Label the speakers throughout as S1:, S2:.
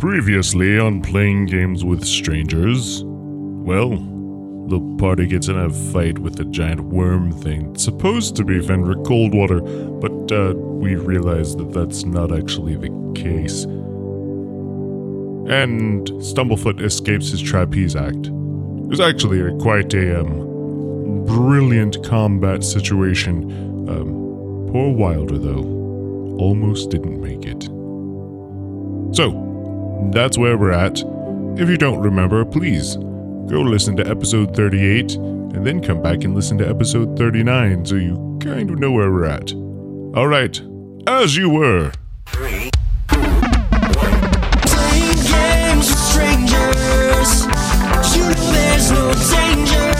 S1: Previously on Playing Games with Strangers, well, the party gets in a fight with a giant worm thing. It's supposed to be Fenric Coldwater, but uh, we realize that that's not actually the case. And Stumblefoot escapes his trapeze act. It was actually a, quite a um, brilliant combat situation. Um, poor Wilder, though, almost didn't make it. So, that's where we're at. If you don't remember, please go listen to episode 38 and then come back and listen to episode 39 so you kind of know where we're at. All right, as you were.
S2: Playing games with strangers. You know there's no danger.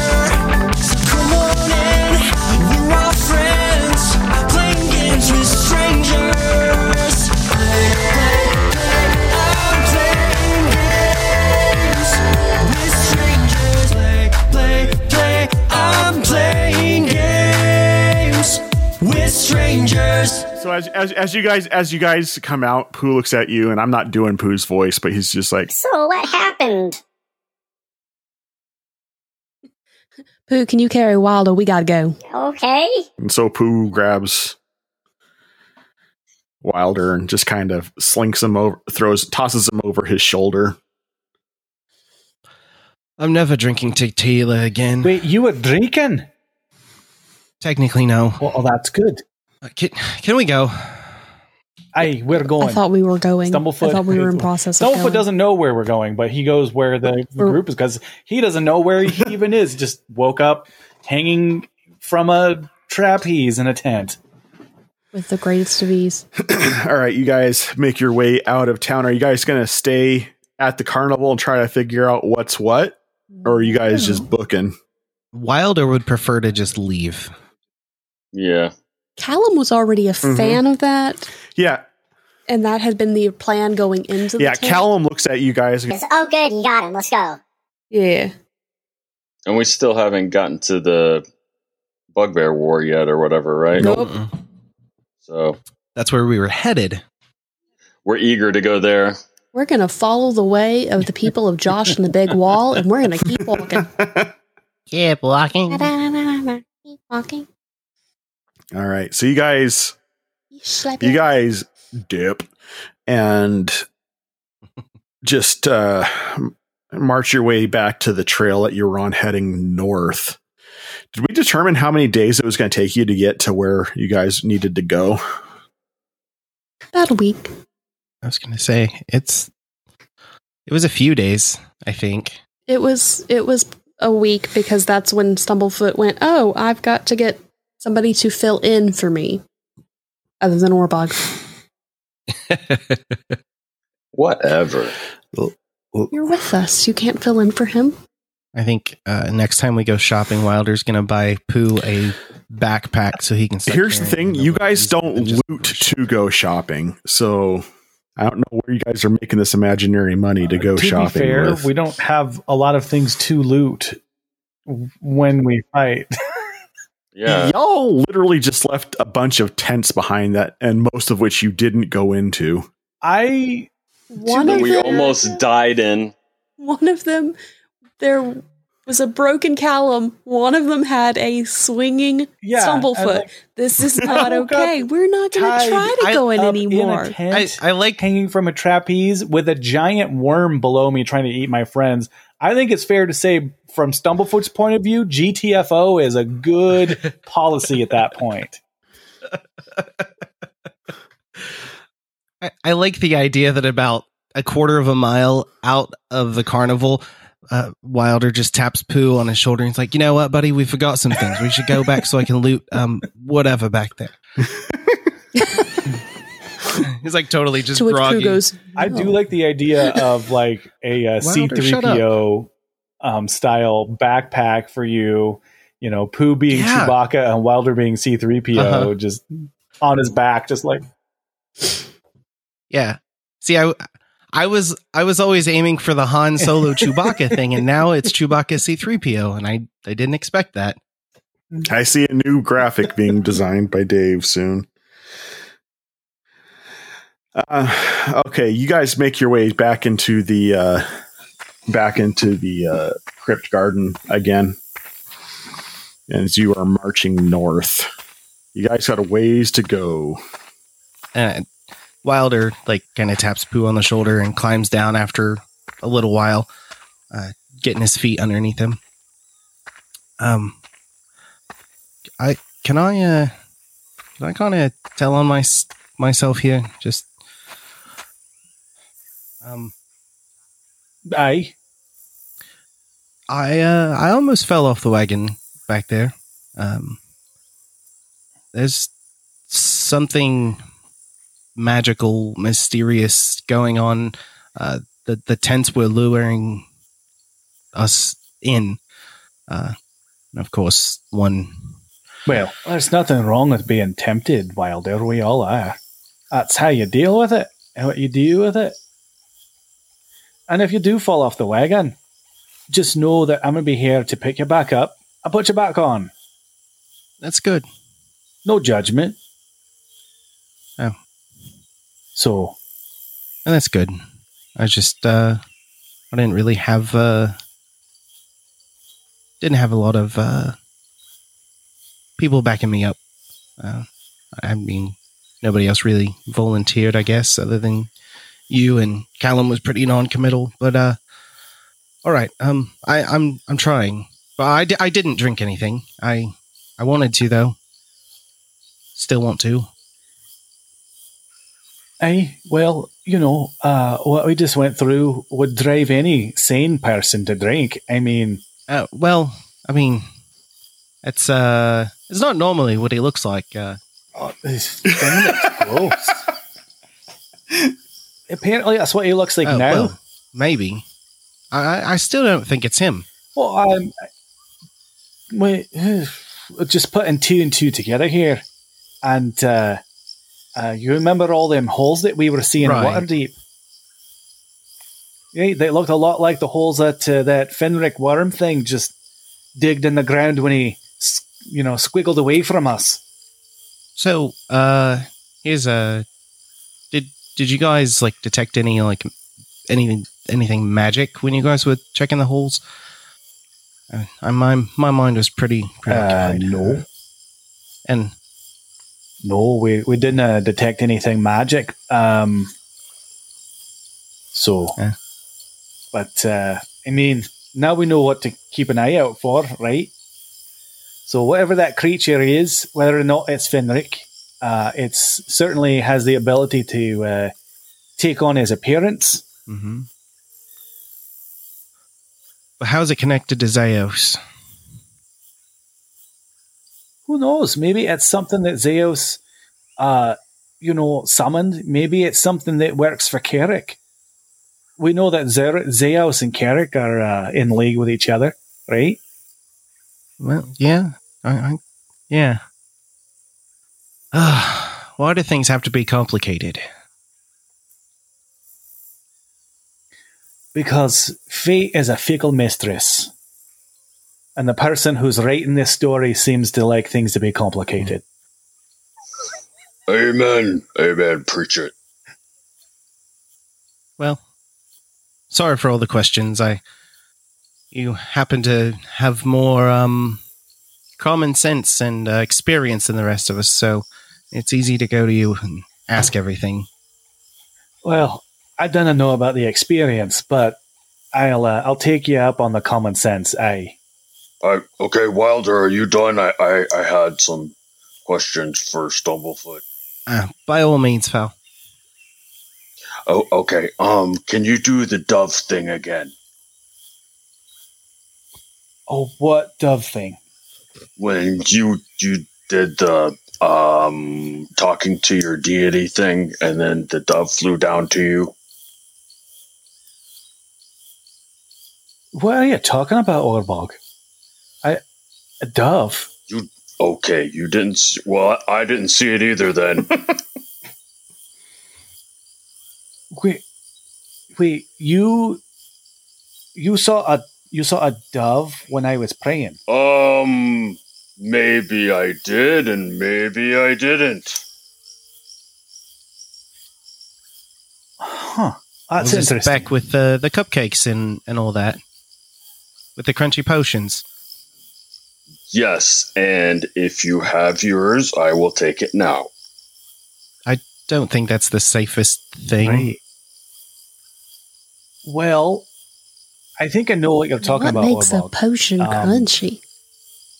S2: So
S3: as, as as you guys as you guys come out, Pooh looks at you, and I'm not doing Pooh's voice, but he's just like,
S4: So what happened?
S5: Pooh, can you carry Wilder? We gotta go.
S4: Okay.
S3: and so Pooh grabs Wilder and just kind of slinks him over, throws, tosses him over his shoulder.
S6: I'm never drinking tequila again.
S7: Wait, you were drinking?
S6: Technically, no.
S7: Well, oh, that's good.
S6: Uh, can, can we go?
S7: Hey, we're going.
S5: I thought we were going.
S7: Stumblefoot.
S5: I thought we were in process. of
S7: Stumblefoot
S5: going.
S7: doesn't know where we're going, but he goes where the, the
S5: We're-
S7: group is because he doesn't know where he even is. Just woke up hanging from a trapeze in a tent.
S5: with the greatest of ease.
S3: All right, you guys make your way out of town. Are you guys going to stay at the carnival and try to figure out what's what, or are you guys just booking?
S6: Wilder would prefer to just leave.
S8: Yeah.
S5: Callum was already a
S3: Mhm.
S5: fan of that,
S3: Yeah,
S5: and that had been the plan going into the
S3: yeah.
S5: tent.
S3: Callum looks at you guys. and-
S4: It's, oh, good. You got him. Let's go.
S5: Yeah.
S8: And we still haven't gotten to the Bugbear War yet, or whatever, right?
S5: Nope.
S6: Mm-mm.
S8: So
S6: That's where we were headed.
S8: we're eager to go there.
S5: We're gonna follow the way of the people of Josh and the Big Wall, and we're gonna keep walking.
S6: Keep walking.
S5: keep walking.
S3: All right, so you guys,
S5: Slap
S3: you guys dip and just uh, march your way back to the trail that you were on, heading north. Did we determine how many days it was going to take you to get to where you guys needed to go?
S5: About a week.
S6: I was going to say it's. It was a few days, I think.
S5: It was it was a week because that's when Stumblefoot went. Oh, I've got to get somebody to fill in for me, other than Orbog.
S8: Whatever.
S5: You're with us. You can't fill in for him.
S6: I think uh, next time we go shopping, Wilder's going to buy Pooh a backpack so he can.
S3: Here's the thing: you guys don't loot to go shopping, so I don't know where you guys are making this imaginary money to go
S7: to
S3: shopping.
S7: be fair,
S3: with.
S7: we don't have a lot of things to loot when we fight.
S8: Yeah.
S3: Y'all literally just left a bunch of tents behind that, and most of which you didn't go into.
S7: I
S5: One of
S8: we
S5: them,
S8: almost died in.
S5: one of them, there was a broken Callum. One of them had a swinging
S7: Yeah,
S5: Stumblefoot.
S7: and, like,
S5: this is not okay. We're not going to try to
S6: I-
S5: go in anymore.
S7: a tent,
S6: I, I like
S7: hanging from a trapeze with a giant worm below me trying to eat my friends. I think it's fair to say, from Stumblefoot's point of view, GTFO is a good policy at that point.
S6: I, I like the idea that about a quarter of a mile out of the carnival, uh, Wilder just taps Pooh on his shoulder and he's like, "You know what, buddy? We forgot some things. We should go back so I can loot um whatever back there." he's like totally just
S5: to which
S6: groggy.
S5: Pooh goes,
S7: I do like the idea of like a uh,
S6: C three
S7: PO um, style backpack for you. You know, Pooh being
S6: Yeah.
S7: Chewbacca and Wilder being C3PO,
S6: Uh-huh.
S7: just on his back, just like
S6: Yeah. See, I I was I was always aiming for the Han Solo Chewbacca thing, and now it's Chewbacca C3PO, and I I didn't expect that.
S3: I see a new graphic being designed by Dave soon. Uh, okay, you guys make your way back into the uh, back into the uh, crypt garden again, as you are marching north. You guys got a ways to go.
S6: Uh, Wilder like kind of taps Pooh on the shoulder and climbs down after a little while, uh, getting his feet underneath him. Um, I can I uh can I kind of tell on my myself here? Just um,
S7: aye.
S6: I uh I almost fell off the wagon back there. Um, there's something magical, mysterious going on. Uh, the the tents were luring us in. Uh, and of course, one.
S7: Well, there's nothing wrong with being tempted, Wilder. We all are. That's how you deal with it, and what you do with it. And if you do fall off the wagon, just know that I'm going to be here to pick you back up and put you back on.
S6: That's good.
S7: No judgment.
S6: Oh.
S7: So,
S6: And that's good. I just uh I didn't really have uh didn't have a lot of uh people backing me up. Uh I mean nobody else really volunteered, I guess, other than you and Callum was pretty non-committal, but uh all right. Um I I'm I'm trying. But I I didn't drink anything. I I wanted to though. Still want to.
S7: Aye, well, you know, uh, what we just went through would drive any sane person to drink. I mean,
S6: Uh, well, I mean, it's uh, it's not normally what he looks like. Uh,
S7: Oh, looks gross. Apparently, that's what he looks like
S6: oh,
S7: now.
S6: well, maybe. I I- I still don't think it's him.
S7: Well, um, wait, just putting two and two together here, and uh, uh, you remember all them holes that we were seeing
S6: Right.
S7: in Waterdeep? Yeah, they looked a lot like the holes that uh, that Fenric worm thing just digged in the ground when he, you know, squiggled away from us.
S6: So, uh, here's a. Did did you guys like detect any like anything anything magic when you guys were checking the holes? Uh, I, my my mind was pretty
S7: Uh,
S6: preoccupied.
S7: no,
S6: and
S7: no, we we didn't uh, detect anything magic. Um, so,
S6: Yeah.
S7: but uh, I mean, now we know what to keep an eye out for, right? So, whatever that creature is, whether or not it's Fenric, uh, it's certainly has the ability to uh, take on his appearance.
S6: hmm But how's it connected to Zeos?
S7: Who knows? Maybe it's something that Zeus, uh, you know, summoned. Maybe it's something that works for Carrick. We know that Zer- Zeus and Carrick are uh, in league with each other, right?
S6: Well, yeah, I, I yeah. Ah, why do things have to be complicated?
S7: Because fate is a fickle mistress. And the person who's writing this story seems to like things to be complicated.
S8: Amen. Amen. Preach it.
S6: Well, sorry for all the questions. I you happen to have more um, common sense and uh, experience than the rest of us, so it's easy to go to you and ask everything.
S7: Well, I don't know about the experience, but I'll uh, I'll take you up on the common sense. Aye.
S8: I, okay, Wilder, are you done? I, I, I had some questions for Stumblefoot.
S6: Uh, by all means, Val.
S8: Oh, okay. Um, can you do the dove thing again?
S7: Oh, what dove thing?
S8: When you you did the um talking to your deity thing, and then the dove flew down to you.
S7: What are you talking about, Orbog? I a dove.
S8: You okay? You didn't. See, well, I didn't see it either. Then
S7: Wait, wait. You you saw a you saw a dove when I was praying.
S8: um, maybe I did, and maybe I didn't.
S7: Huh. That's interesting.
S6: Back with the the cupcakes and, and all that. With the crunchy potions.
S8: Yes, and if you have yours, I will take it now.
S6: I don't think that's the safest thing.
S7: Right. Well, I think I know what you're talking
S5: what
S7: about,
S5: makes a potion
S7: Um,
S5: crunchy?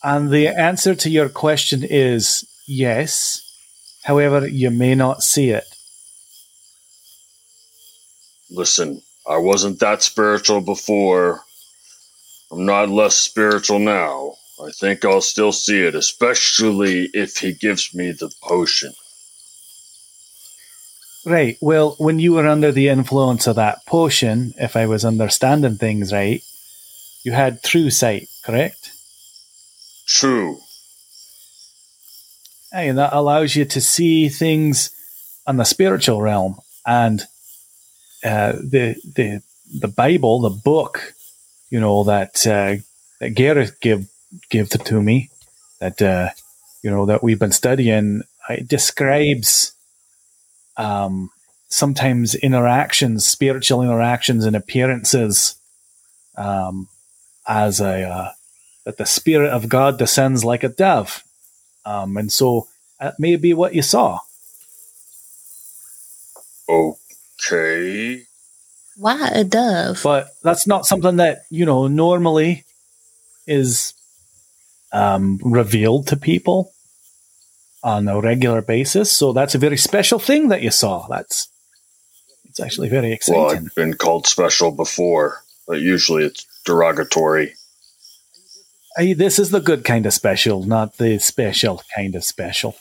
S7: And the answer to your question is yes. However, you may not see it.
S8: Listen, I wasn't that spiritual before. I'm not less spiritual now. I think I'll still see it, especially if he gives me the potion.
S7: Right. Well, when you were under the influence of that potion, if I was understanding things right, you had true sight, correct?
S8: True.
S7: Hey, and that allows you to see things on the spiritual realm. And uh, the the the Bible, the book, you know that uh, that Gareth gave gave to me, that uh, you know that we've been studying, it describes um, sometimes interactions, spiritual interactions, and appearances um, as a uh, that the spirit of God descends like a dove, um, and so that may be what you saw.
S8: Okay.
S5: Why a dove?
S7: But that's not something that you know normally is um, revealed to people on a regular basis. So that's a very special thing that you saw. That's it's actually very exciting.
S8: Well, I've been called special before, but usually it's derogatory.
S7: Hey, this is the good kind of special, not the special kind of special.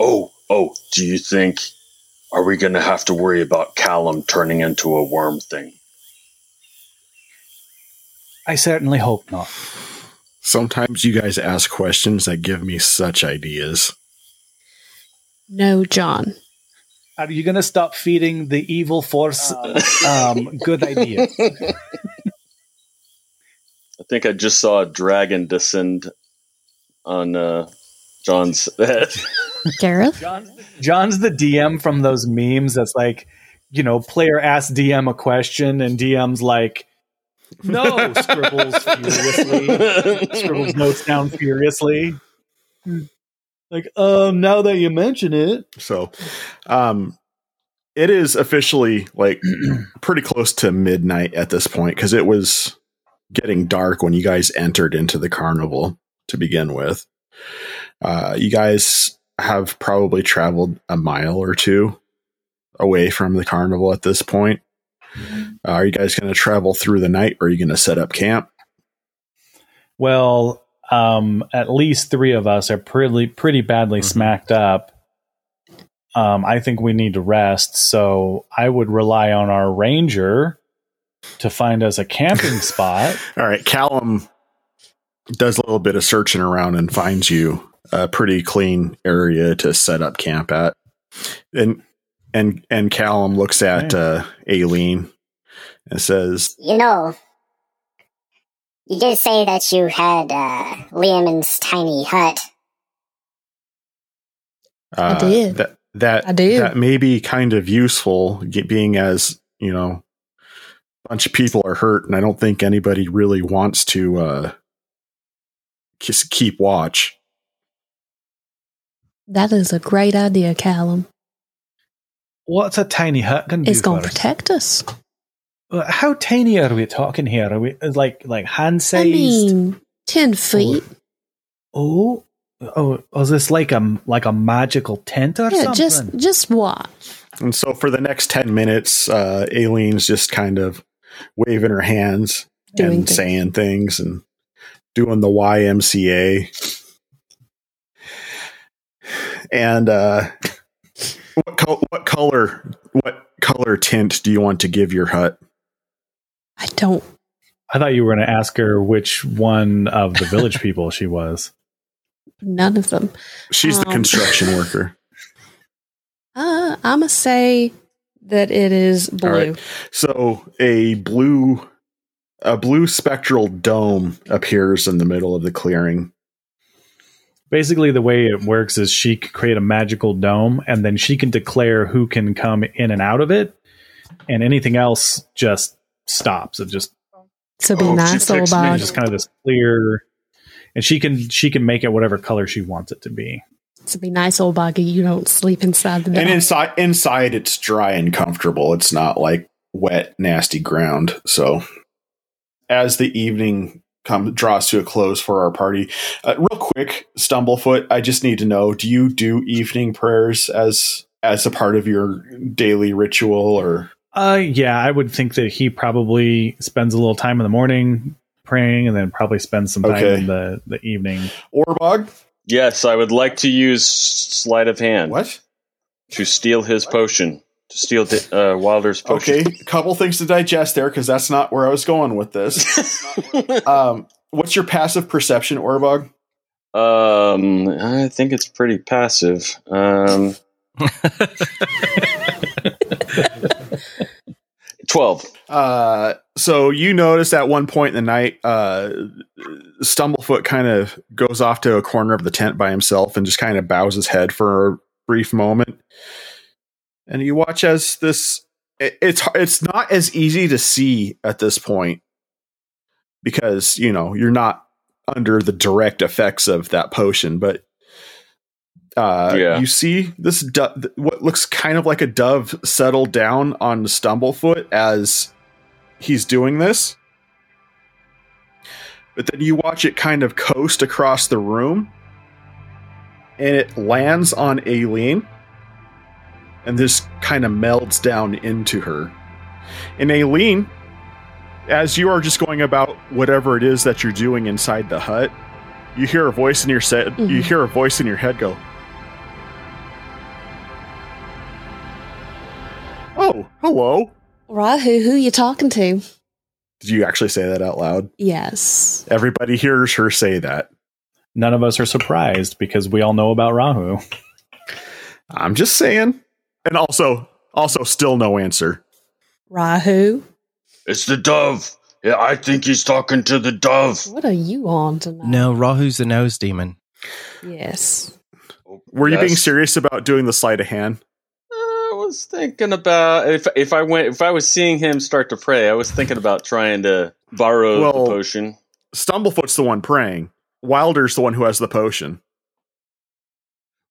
S8: Oh, oh, do you think are we going to have to worry about Callum turning into a worm thing?
S7: I certainly hope not.
S3: Sometimes you guys ask questions that give me such ideas.
S5: No, John.
S7: Are you going to stop feeding the evil force um, good ideas?
S8: I think I just saw a dragon descend on uh, John's head.
S5: Gareth?
S7: John's the DM from those memes that's like, you know, player asks DM a question and DM's like, no, scribbles furiously. scribbles notes down furiously. Like, um, now that you mention it.
S3: So, um, it is officially like pretty close to midnight at this point because it was getting dark when you guys entered into the carnival to begin with. Uh, you guys have probably traveled a mile or two away from the carnival at this point. Uh, are you guys going to travel through the night or are you going to set up camp?
S7: Well, um, at least three of us are pretty pretty badly smacked up. Um, I think we need to rest, so I would rely on our ranger to find us a camping spot.
S3: All right, Callum does a little bit of searching around and finds you a pretty clean area to set up camp at. And and and Callum looks at uh, Aelin and says,
S4: You know, you did say that you had uh, Liam's tiny hut.
S3: uh,
S5: did.
S3: That that
S5: I do.
S3: that may be kind of useful, being as you know, a bunch of people are hurt, and I don't think anybody really wants to uh, just keep watch.
S5: That is a great idea, Callum.
S7: What's a tiny hut going to do?
S5: It's going to protect us.
S7: Uh, How tiny are we talking here? Are we like like hand sized?
S5: I mean, 10 feet.
S7: oh, oh, is this like a like a magical tent or something?
S5: Yeah,
S7: something?
S5: just just watch.
S3: And so for the next ten minutes, uh, Aelin's just kind of waving her hands
S5: Doing
S3: and
S5: things.
S3: saying things and doing the YMCA. And uh, what, col- what color what color tint do you want to give your hut?
S5: I don't.
S7: I thought you were going to ask her which one of the village people she was.
S5: None of them.
S3: She's the
S5: Um,
S3: construction worker.
S5: Uh, I'm going to say that it is blue.
S3: right. So a blue a blue spectral dome appears in the middle of the clearing.
S7: Basically, the way it works is she can create a magical dome, and then she can declare who can come in and out of it, and anything else just stops. It just
S5: So be
S8: Oh,
S5: nice, old
S8: picks me.
S7: just kind of this clear, and she can she can make it whatever color she wants it to be.
S5: So be nice, old boggy. You don't sleep inside the
S3: And inside inside it's dry and comfortable. It's not like wet, nasty ground. So as the evening come draws to a close for our party, uh, real quick, Stumblefoot, I just need to know, do you do evening prayers as as a part of your daily ritual or
S7: Uh, yeah, I would think that he probably spends a little time in the morning praying, and then probably spends some time
S3: Okay.
S7: in the the evening.
S3: Orbog?
S8: Yes, I would like to use sleight of hand
S3: What?
S8: to steal his potion. To steal uh, Wilder's potion.
S3: Okay, a couple things to digest there because that's not where I was going with this. um, what's your passive perception, Orbog?
S8: Um, I think it's pretty passive. Um, twelve.
S3: Uh, so you notice at one point in the night, uh, Stumblefoot kind of goes off to a corner of the tent by himself and just kind of bows his head for a brief moment. And you watch as this. it- It's it's not as easy to see at this point because you know you're not under the direct effects of that potion, but uh,
S8: Yeah.
S3: you see this do- what looks kind of like a dove settle down on Stumblefoot as he's doing this. But then you watch it kind of coast across the room and it lands on Aelin and this kind of melds down into her. And Aelin, as you are just going about whatever it is that you're doing inside the hut, you hear a voice in your set you
S5: Mhm.
S3: hear a voice in your head go, Oh, hello.
S5: Rahu. who who you talking to?
S3: Did you actually say that out loud?
S5: Yes.
S3: Everybody hears her say that.
S7: None of us are surprised because we all know about Rahu.
S3: I'm just saying. And also, also still no answer.
S5: Rahu,
S8: It's the dove. Yeah, I think he's talking to the dove.
S5: what are you on tonight?
S6: No, Rahu's the nose demon.
S5: Yes.
S3: Were you being serious about doing the sleight of hand?
S8: I was thinking about if if I went if I was seeing him start to pray, I was thinking about trying to borrow
S3: Well-
S8: the potion.
S3: Stumblefoot's the one praying. Wilder's the one who has the potion.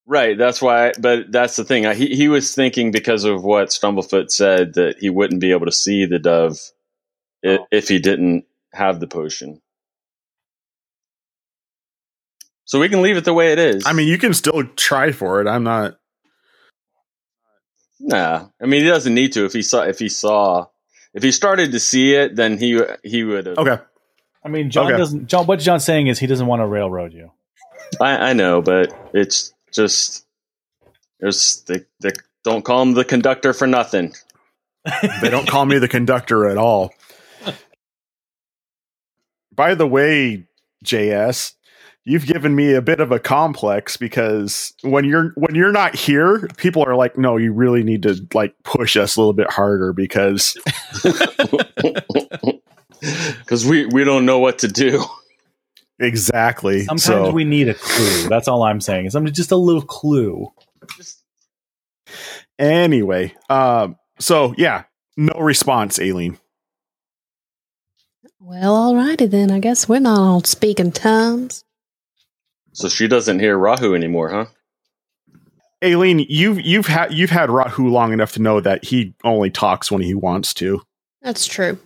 S8: Right, that's why. But that's the thing. He he was thinking because of what Stumblefoot said that he wouldn't be able to see the dove
S3: Oh.
S8: if he didn't have the potion. So we can leave it the way it is.
S3: I mean, you can still try for it. I'm not.
S8: nah. I mean, he doesn't need to. If he saw, if he saw, if he started to see it, then he he would. have
S3: Okay.
S7: I mean, John
S3: Okay.
S7: doesn't. John, what John's saying is he doesn't want to railroad you.
S8: I, I know, but it's just there's they, they don't call him the conductor for nothing.
S3: They don't call me the conductor at all. By the way, JS, you've given me a bit of a complex because when you're when you're not here, people are like, "No, you really need to like push us a little bit harder because
S8: Because we we don't know what to do.
S3: Exactly."
S7: Sometimes
S3: so
S7: we need a clue. That's all I'm saying. Sometimes just a little clue.
S3: Anyway, um, so yeah, no response, Aelin.
S5: Well, alrighty then. I guess we're not on speaking terms.
S8: So she doesn't hear Rahu anymore, huh?
S3: Aelin, you've you've had you've had Rahu long enough to know that he only talks when he wants to.
S5: That's true.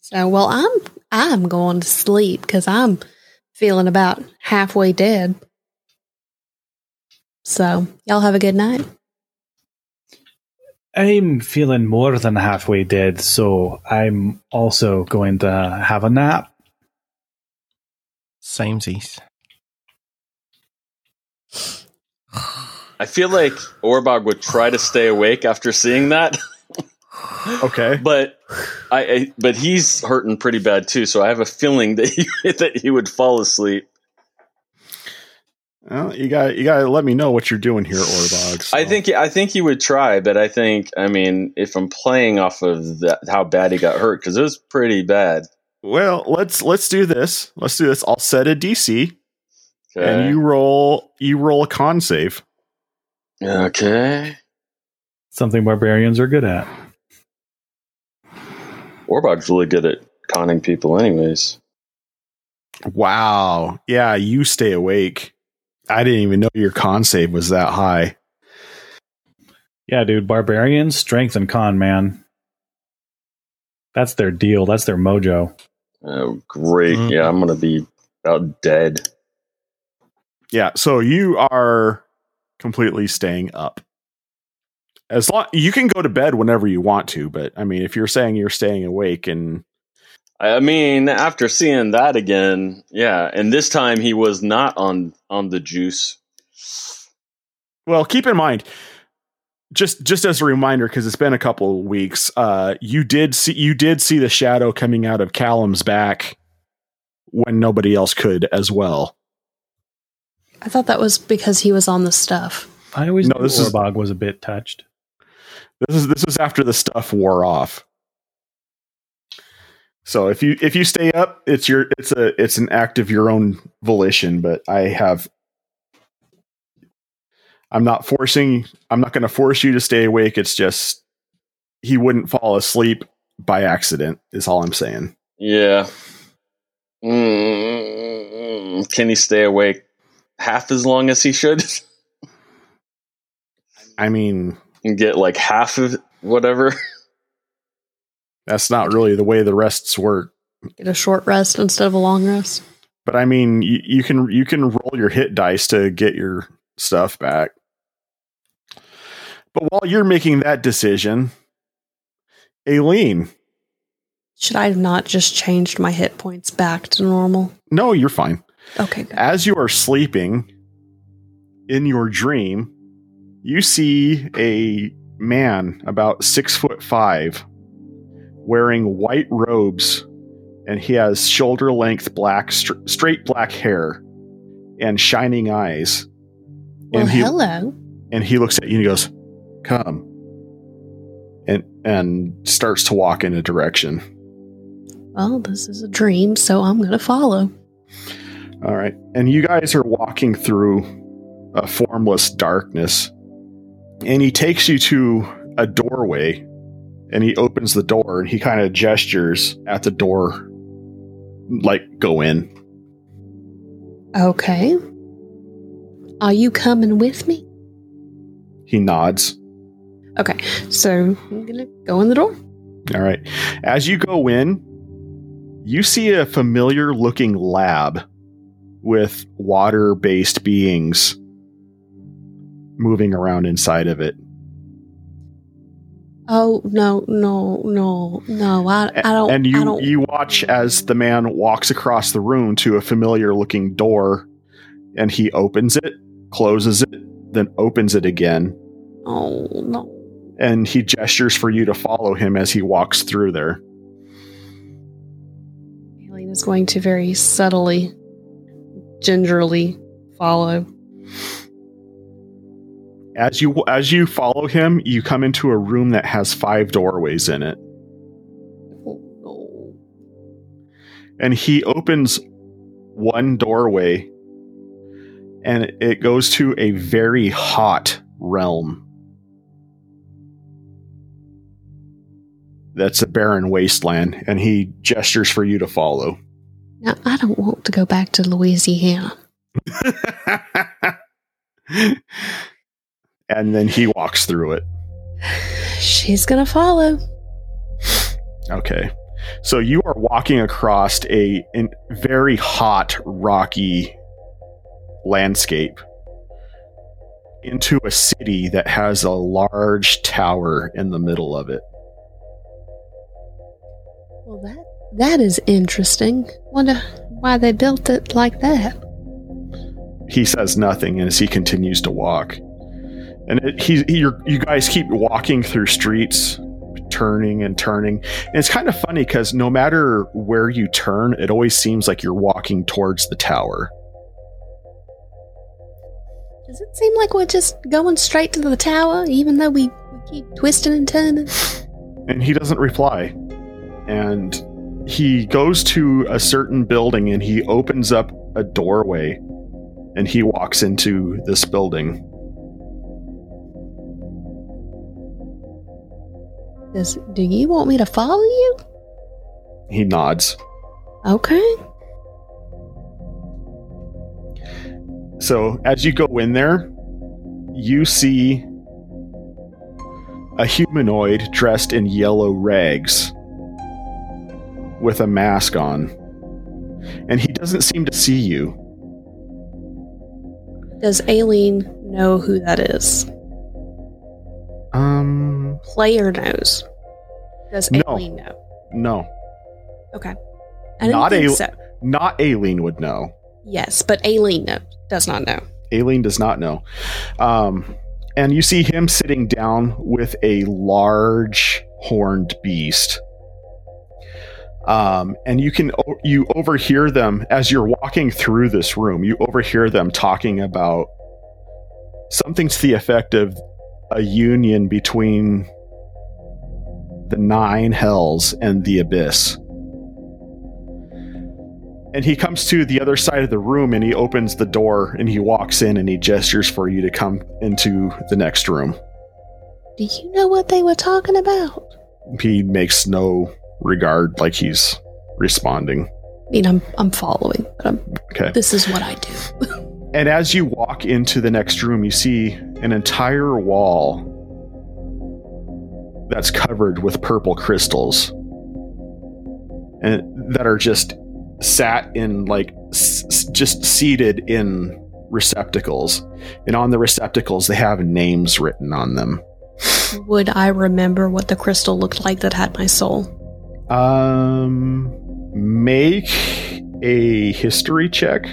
S5: So, well, I'm I'm going to sleep because I'm feeling about halfway dead. So, y'all have a good night.
S7: I'm feeling more than halfway dead, so I'm also going to have a nap.
S6: Samesies.
S8: I feel like Orbog would try to stay awake after seeing that.
S3: Okay.
S8: but I, I but he's hurting pretty bad too, so I have a feeling that he that he would fall asleep.
S3: Well, you got you got to let me know what you're doing here, Orbog. so-
S8: I think I think he would try, but I think I mean if I'm playing off of that, how bad he got hurt because it was pretty bad.
S3: Well, let's let's do this. Let's do this. I'll set a DC,
S8: Okay.
S3: and you roll you roll a con save.
S8: okay.
S7: Something barbarians are good at.
S8: Orbog's really good at conning people, anyways.
S3: Wow. Yeah, you stay awake. I didn't even know your con save was that high.
S7: Yeah, dude, barbarians, strength and con, man. That's their deal. That's their mojo.
S8: Oh, great!
S3: Mm-hmm.
S8: Yeah, I'm gonna be about dead.
S3: Yeah, so you are completely staying up. As long you can go to bed whenever you want to, but I mean, if you're saying you're staying awake and
S8: I mean, after seeing that again, yeah, and this time he was not on on the juice.
S3: well, keep in mind, just just as a reminder, because it's been a couple of weeks, uh, you did see you did see the shadow coming out of Callum's back when nobody else could as well.
S5: I thought that was because he was on the stuff.
S7: I always
S3: No,
S7: knew
S3: this is-
S7: Orbog was a bit touched.
S3: This is this was after the stuff wore off. So if you if you stay up, it's your it's a it's an act of your own volition. But I have, I'm not forcing. I'm not going to force you to stay awake. It's just he wouldn't fall asleep by accident. Is all I'm saying.
S8: Yeah. Mm, can he stay awake half as long as he should
S3: I mean,
S8: and get like half of whatever?
S3: that's not really the way the rests work.
S5: Get a short rest instead of a long rest.
S3: But I mean, you, you can you can roll your hit dice to get your stuff back. But while you're making that decision, Aelin,
S5: Should I have not just changed my hit points back to normal?
S3: no, you're fine.
S5: Okay, good.
S3: As you are sleeping in your dream, you see a man about six foot five wearing white robes and he has shoulder length black str- straight black hair and shining eyes
S5: Well,
S3: and he
S5: hello.
S3: and he looks at you and he goes come and and starts to walk in a direction
S5: Well, this is a dream, so I'm going to follow.
S3: all right and you guys are walking through a formless darkness and he takes you to a doorway and he opens the door and he kind of gestures at the door like go in
S5: Okay. Are you coming with me?
S3: he nods
S5: Okay, so I'm going to go in the door.
S3: all right as you go in you see a familiar looking lab with water based beings moving around inside of it
S5: Oh, no, no, no, no. I, I don't.
S3: and you
S5: don't,
S3: you watch as the man walks across the room to a familiar looking door and he opens it closes it then opens it again
S5: Oh, no.
S3: and he gestures for you to follow him as he walks through there
S5: Aelin is going to very subtly, gingerly follow.
S3: As you as you follow him you come into a room that has five doorways in it
S5: Oh, no.
S3: and he opens one doorway and it goes to a very hot realm. That's a barren wasteland, and he gestures for you to follow.
S5: Now, I don't want to go back to Louisiana.
S3: and then he walks through it.
S5: She's gonna follow.
S3: Okay. So you are walking across a, a very hot, rocky landscape into a city that has a large tower in the middle of it.
S5: Well, that that is interesting. Wonder why they built it like that.
S3: He says nothing as he continues to walk. And it, he, he, you're, you guys keep walking through streets, turning and turning. And it's kind of funny because no matter where you turn, it always seems like you're walking towards the tower.
S5: Does it seem like we're just going straight to the tower, even though we, we keep twisting and turning?
S3: And he doesn't reply. And he goes to a certain building and he opens up a doorway and he walks into this building.
S5: Does do you want me to follow you?
S3: He nods.
S5: Okay.
S3: So as you go in there, you see a humanoid dressed in yellow rags with a mask on. And he doesn't seem to see you.
S5: Does Aelin know who that is?
S3: Um
S5: Player knows. Does
S3: No.
S5: Aelin know?
S3: no.
S5: Okay. I didn't
S3: Not
S5: think
S3: a-
S5: so.
S3: Not Aelin would know.
S5: Yes, but Aelin does not know.
S3: Aelin does not know. Um, and you see him sitting down with a large horned beast. Um, and you can o- you overhear them as you're walking through this room. You overhear them talking about something to the effect of a union between the nine hells and the abyss. And he comes to the other side of the room and he opens the door and he walks in and he gestures for you to come into the next room.
S5: Do you know what they were talking about?
S3: He makes no regard like he's responding.
S5: I mean, I'm I'm following, but I'm,
S3: Okay.
S5: this is what I do.
S3: And as you walk into the next room, you see an entire wall that's covered with purple crystals. And that are just sat in like s- just seated in receptacles. And on the receptacles they have names written on them.
S5: Would I remember what the crystal looked like that had my soul?
S3: Um make a history check.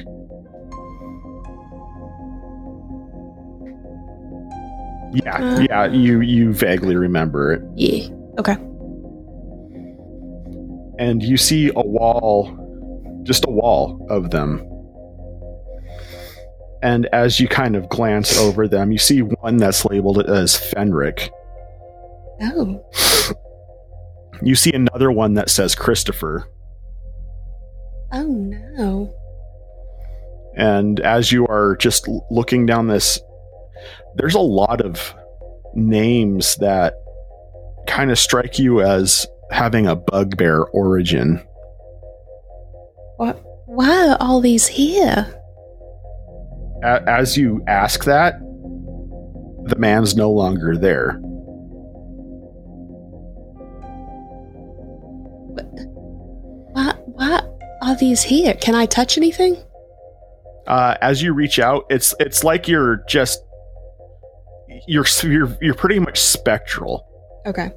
S3: Yeah, yeah, you you vaguely remember it.
S5: Yeah. Okay.
S3: and you see a wall, just a wall of them. And as you kind of glance over them, you see one that's labeled as Fenric.
S5: Oh.
S3: You see another one that says Christopher.
S5: Oh no.
S3: And as you are just looking down this, there's a lot of names that kind of strike you as having a bugbear origin.
S5: What? Why are all these here?
S3: A- as you ask that, the man's no longer there.
S5: Why? Why are these here? Can I touch anything?
S3: Uh, as you reach out, it's it's like you're just you're you're you're pretty much spectral.
S5: Okay.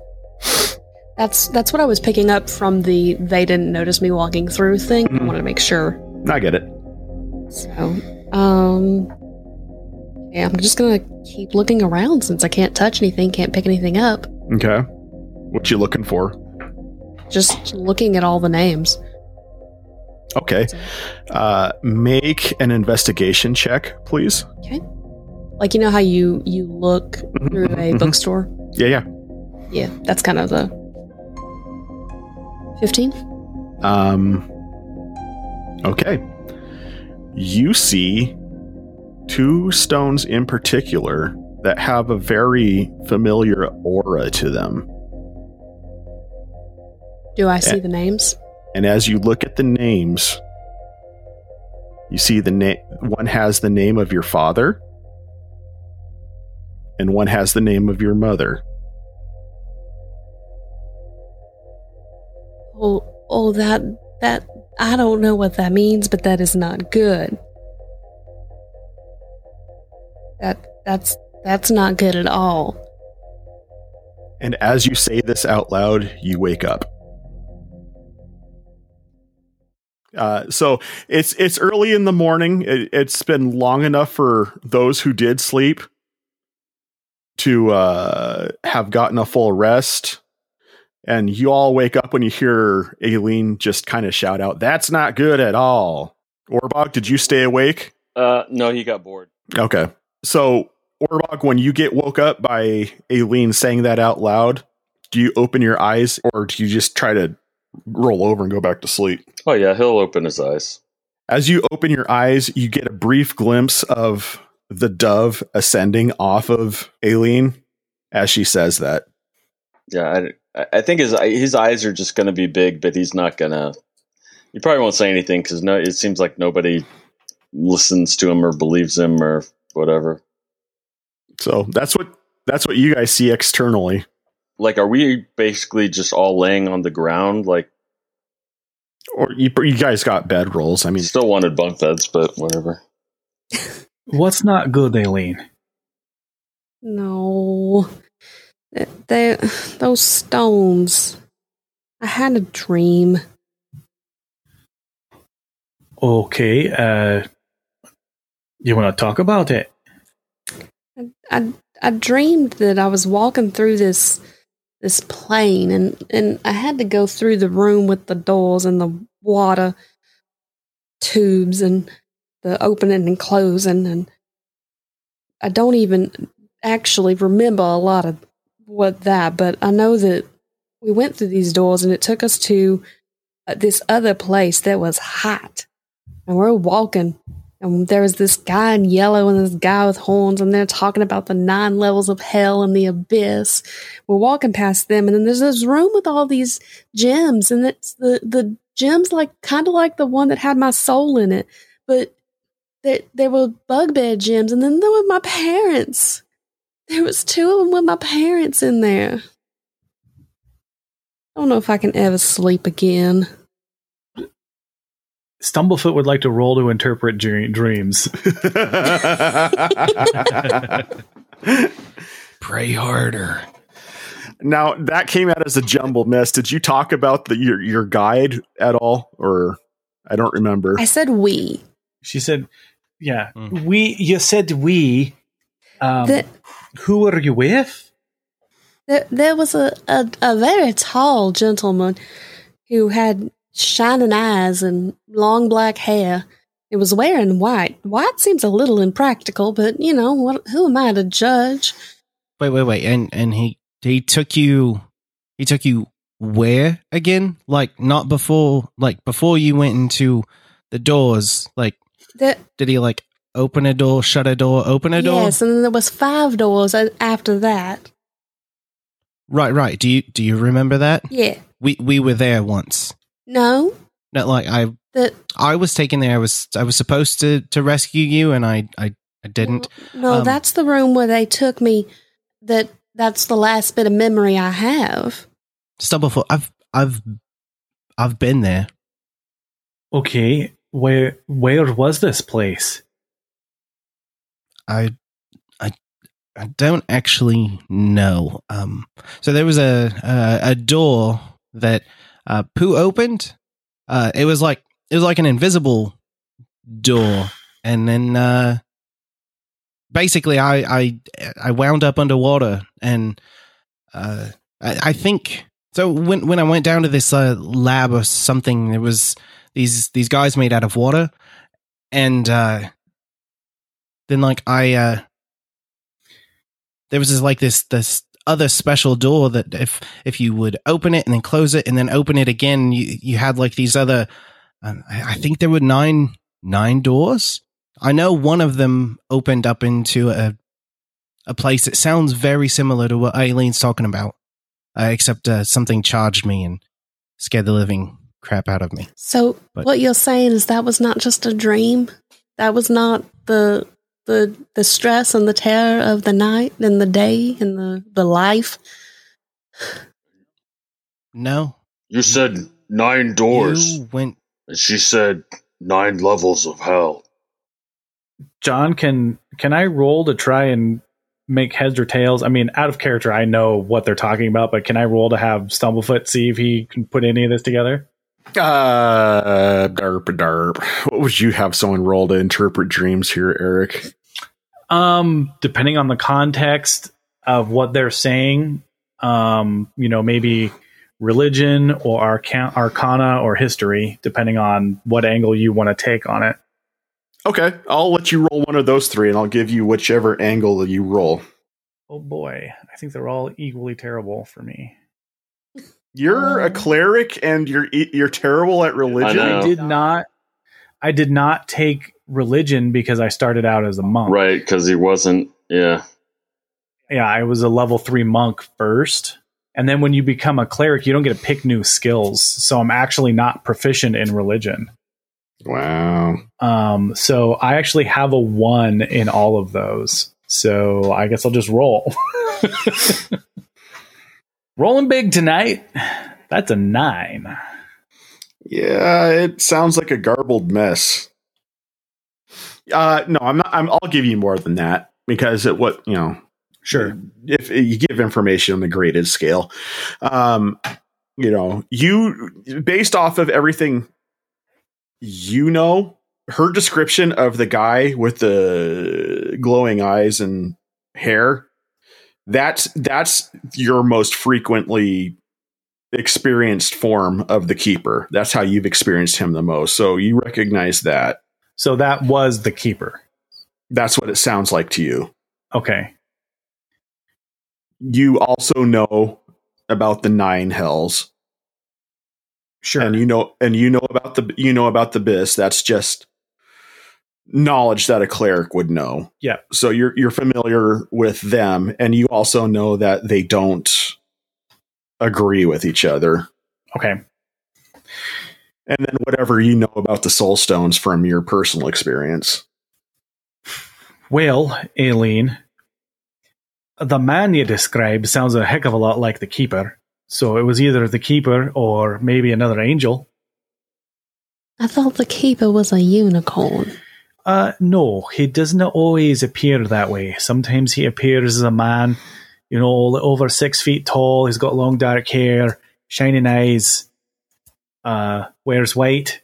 S5: That's that's what I was picking up from the they didn't notice me walking through thing. I
S3: Mhm.
S5: wanted to make sure.
S3: I get it.
S5: So, um, yeah, I'm just gonna keep looking around since I can't touch anything, can't pick anything up.
S3: Okay, what you looking for?
S5: Just looking at all the names.
S3: Okay, uh, make an investigation check, please.
S5: Okay. Like you know how you you look through a
S3: Mhm.
S5: bookstore.
S3: Yeah, yeah.
S5: Yeah, that's kind of the fifteen.
S3: Um. Okay. You see two stones in particular that have a very familiar aura to them.
S5: Do I see
S3: Yeah.
S5: the names?
S3: And as you look at the names, you see the name one has the name of your father and one has the name of your mother.
S5: Oh, oh, that that I don't know what that means, but that is not good. That that's that's not good at all.
S3: And as you say this out loud, you wake up. Uh, so it's it's early in the morning. It, it's been long enough for those who did sleep to uh, have gotten a full rest. And you all wake up when you hear Aelin just kind of shout out, "That's not good at all." Orbog, did you stay awake?
S8: Uh, no, he got bored.
S3: Okay. So, Orbog, when you get woke up by Aelin saying that out loud, do you open your eyes or do you just try to roll over and go back to sleep?
S8: Oh yeah, he'll open his eyes.
S3: As you open your eyes, you get a brief glimpse of the dove ascending off of Aelin as she says that.
S8: Yeah, I, I think his his eyes are just going to be big, but he's not gonna. He probably won't say anything because no, it seems like nobody listens to him or believes him or whatever.
S3: So that's what that's what you guys see externally.
S8: Like, are we basically just all laying on the ground? Like,
S3: Or you, you guys got bed rolls. I mean,
S8: still wanted bunk beds, but whatever.
S7: What's not good, Aelin?
S5: No, they, those stones. I had a dream.
S7: Okay, uh, you want to talk about it?
S5: I I dreamed that I was walking through this this plane and and I had to go through the room with the doors and the water tubes and the opening and closing and I don't even actually remember a lot of what that but I know that we went through these doors and it took us to uh, this other place that was hot and we're walking and there was this guy in yellow and this guy with horns, and they're talking about the nine levels of hell and the abyss. We're walking past them, and then there's this room with all these gems, and it's the the gems like kind of like the one that had my soul in it, but they they were bugbear gyms, and then there were my parents. There was two of them with my parents in there. I don't know if I can ever sleep again.
S7: Stumblefoot would like to roll to interpret dreams.
S6: Pray harder.
S3: Now that came out as a jumble mess. Did you talk about the your your guide at all, or I don't remember?
S5: I said we.
S7: She said, "Yeah, we." You said we. Um,
S5: The-
S7: who are you with?
S5: There, there was a, a, a very tall gentleman who had shining eyes and long black hair. He was wearing white. White seems a little impractical, but you know, what, who am I to judge?
S6: Wait, wait, wait. And and he he took you he took you where again? Like not before like before you went into the doors. Like
S5: That
S6: did he like open a door, shut a door, open a door?
S5: yes, and then there was five doors after that.
S6: Right, right. Do you do you remember that?
S5: Yeah,
S6: We we were there once.
S5: no,
S6: No, like I
S5: that
S6: I was taken there. I was I was supposed to to rescue you, and I I, I didn't.
S5: no,
S6: Um,
S5: that's the room where they took me. That that's the last bit of memory I have.
S6: Stumblefoot. I've I've I've been there.
S7: Okay, where where was this place?
S6: I I I don't actually know. Um, so there was a a, a door that uh, Pooh opened. Uh, it was like it was like an invisible door, and then uh, basically I I I wound up underwater, and uh, I, I think so. When when I went down to this uh, lab or something, there was these these guys made out of water, and uh, then like I uh there was this like this this other special door that if if you would open it and then close it and then open it again you you had like these other um, I I think there were nine nine doors. I know one of them opened up into a a place that sounds very similar to what Aelin's talking about, uh, except uh, something charged me and scared the living crap out of me.
S5: So
S6: But-
S5: what you're saying is that was not just a dream. That was not the the the stress and the terror of the night and the day and the the life.
S6: No,
S8: You said nine doors,
S6: you went.
S8: and she said nine levels of hell.
S7: John, can can I roll to try and make heads or tails? I mean, out of character, I know what they're talking about, but can I roll to have Stumblefoot see if he can put any of this together?
S3: Uh, derp, darp. What would you have someone roll to interpret dreams here, Eric?
S7: Um, depending on the context of what they're saying, um, you know, maybe religion or arca- arcana or history, depending on what angle you want to take on it.
S3: Okay, I'll let you roll one of those three, and I'll give you whichever angle that you roll.
S7: Oh boy, I think they're all equally terrible for me.
S3: You're a cleric, and you're e, you're terrible at religion.
S8: I.
S7: I did not. I did not take religion because I started out as a monk.
S8: Right, because he wasn't. Yeah.
S7: Yeah, I was a level three monk first. And then when you become a cleric, you don't get to pick new skills. So I'm actually not proficient in religion.
S3: Wow.
S7: Um, so I actually have a one in all of those. So I guess I'll just roll. Rolling big tonight. That's a nine.
S3: Yeah, it sounds like a garbled mess. Uh, no, I'm not. I'm, I'll give you more than that because it what you know.
S7: Sure.
S3: If you give information on the graded scale, um, you know, you based off of everything you know, her description of the guy with the glowing eyes and hair, that's that's your most frequently experienced form of the keeper. That's how you've experienced him the most. So you recognize that.
S7: So that was the keeper.
S3: That's what it sounds like to you.
S7: Okay.
S3: You also know about the nine hells.
S7: Sure.
S3: And you know and you know about the you know about the Abyss. That's just knowledge that a cleric would know.
S7: Yeah.
S3: So you're you're familiar with them and you also know that they don't agree with each other.
S7: Okay.
S3: And then whatever you know about the soul stones from your personal experience.
S7: Well, Aelin, the man you described sounds a heck of a lot like the keeper. So it was either the keeper or maybe another angel.
S5: I thought the keeper was a unicorn.
S7: Uh, no, he doesn't always appear that way. Sometimes he appears as a man, you know, over six feet tall. He's got long dark hair, shining eyes, uh, wears white.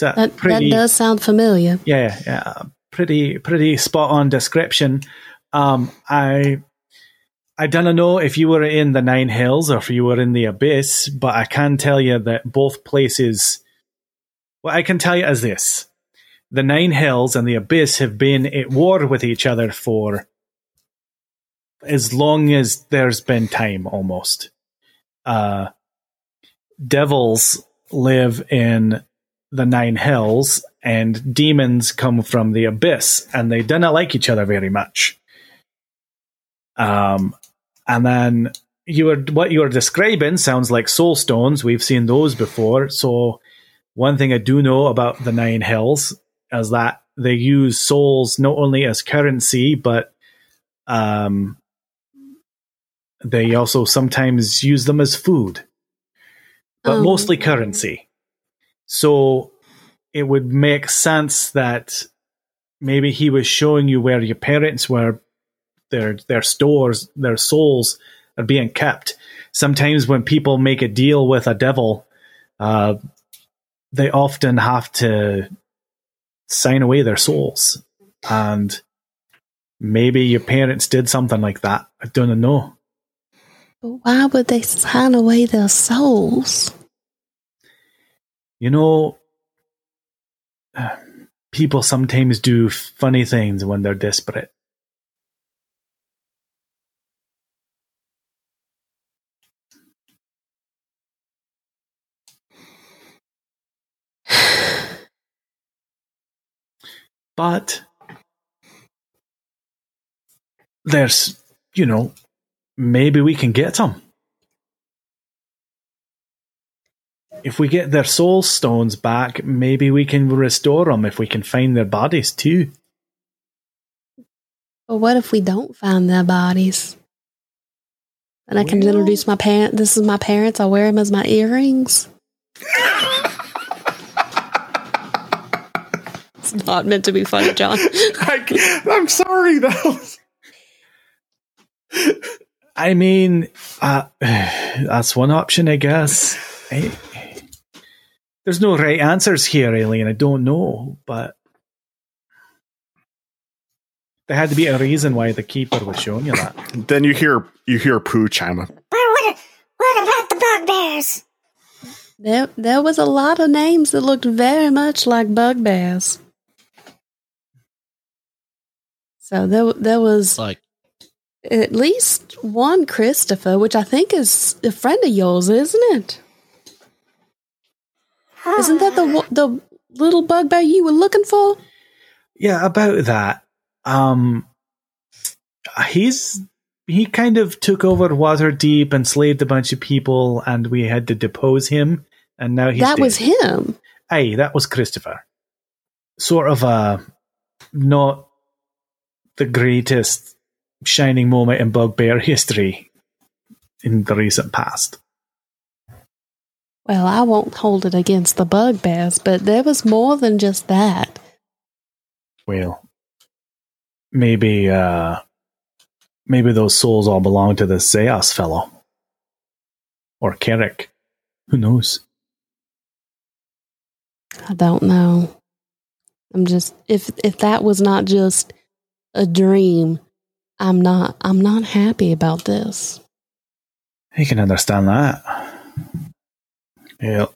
S7: That pretty?
S5: that does sound familiar.
S7: yeah, yeah, pretty, pretty spot on description. Um, I, I don't know if you were in the Nine Hells or if you were in the Abyss, but I can tell you that both places. What I can tell you is this: the Nine Hells and the Abyss have been at war with each other for as long as there's been time, almost. Uh, devils live in the Nine Hells, and demons come from the Abyss, and they do not like each other very much. Um, and then you were what you were describing sounds like soul stones. We've seen those before. So one thing I do know about the Nine Hells is that they use souls not only as currency, but um, they also sometimes use them as food, but
S5: Oh.
S7: mostly currency. So it would make sense that maybe he was showing you where your parents were, their their stores, their souls are being kept. Sometimes when people make a deal with a devil, uh, they often have to sign away their souls, and maybe your parents did something like that. I don't know.
S5: But why would they sign away their souls?
S7: You know, people sometimes do funny things when they're desperate. But there's, you know, maybe we can get them. If we get their soul stones back, maybe we can restore them if we can find their bodies too.
S5: But what if we don't find their bodies? And I can
S7: Well-
S5: introduce my parents. This is my parents. I wear them as my earrings. not meant to be funny, John.
S3: I, am sorry, though.
S7: I mean, uh, that's one option, I guess. Eh, There's no right answers here, Aelin. I don't know, but there had to be a reason why the keeper was showing you that.
S3: Then you hear you hear Pooh chime up.
S4: But what, what about the bugbears?
S5: There, there was a lot of names that looked very much like bugbears. So there, there was
S6: Like,
S5: at least one Christopher, which I think is a friend of yours, isn't it? Isn't that the one- the little bugbear you were looking for?
S7: Yeah, about that. Um, he's he kind of took over Waterdeep and slaved a bunch of people, and we had to depose him. And now he's
S5: that
S7: dead.
S5: was him.
S7: Hey, that was Christopher. Sort of a not the greatest shining moment in bugbear history in the recent past.
S5: Well, I won't hold it against the bugbears, but there was more than just that.
S7: Well, maybe uh maybe those souls all belong to the Zeus fellow. Or Carrick. Who knows?
S5: I don't know. I'm just if if that was not just a dream, I'm not I'm not happy about this.
S7: You can understand that. Yeah.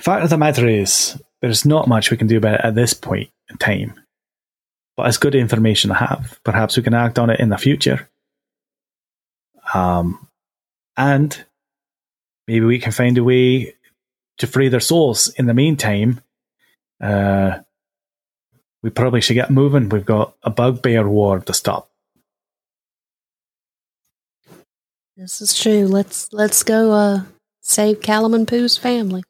S7: Fact of the matter is, there's not much we can do about it at this point in time. But it's good information to have. Perhaps we can act on it in the future. Um, and maybe we can find a way to free their souls. In the meantime, uh, we probably should get moving. We've got a bugbear war to stop.
S5: This is true. Let's let's go uh save Callum and Pooh's family.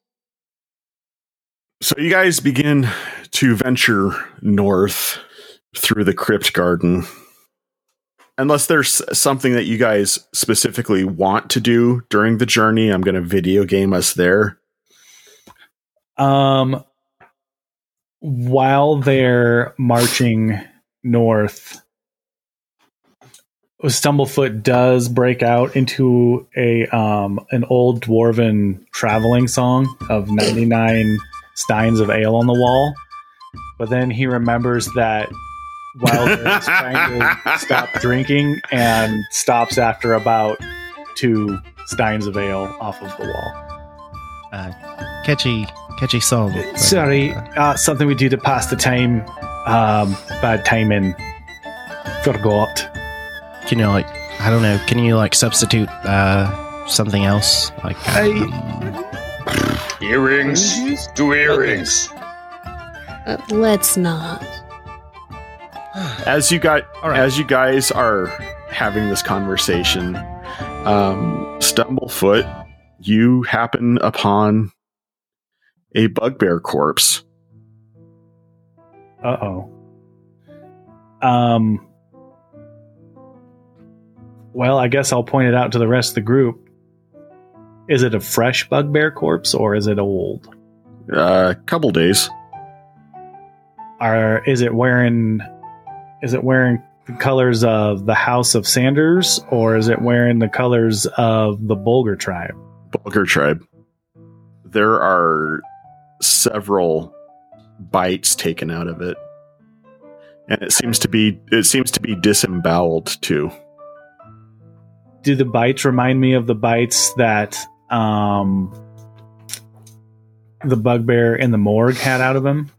S3: So you guys begin to venture north through the crypt garden. Unless there's something that you guys specifically want to do during the journey, I'm going to video game us there.
S7: Um, while they're marching north, Stumblefoot does break out into a um an old dwarven traveling song of 99 steins of ale on the wall. But then he remembers that Wilder is trying to stop drinking and stops after about two steins of ale off of the wall.
S6: uh, catchy, catchy song. but,
S7: Sorry,
S6: uh,
S7: something we do to pass the time. Um, bad timing. Forgot.
S6: can you like, I don't know, can you like substitute uh, something else? Like, um,
S8: Earrings? Do earrings.
S5: Uh, let's not.
S3: as you got
S6: All right.
S3: as you guys are having this conversation um stumblefoot you happen upon a bugbear corpse
S7: Uh oh. Um. Well, I guess I'll point it out to the rest of the group. Is it a fresh bugbear corpse or is it old?
S3: a uh, couple days
S7: Are is it wearing? Is it wearing the colors of the House of Sanders or is it wearing the colors of the Bulgar tribe?
S3: bulgar tribe there are several bites taken out of it and it seems to be it seems to be disemboweled too
S7: Do the bites remind me of the bites that um the bugbear in the morgue had out of him?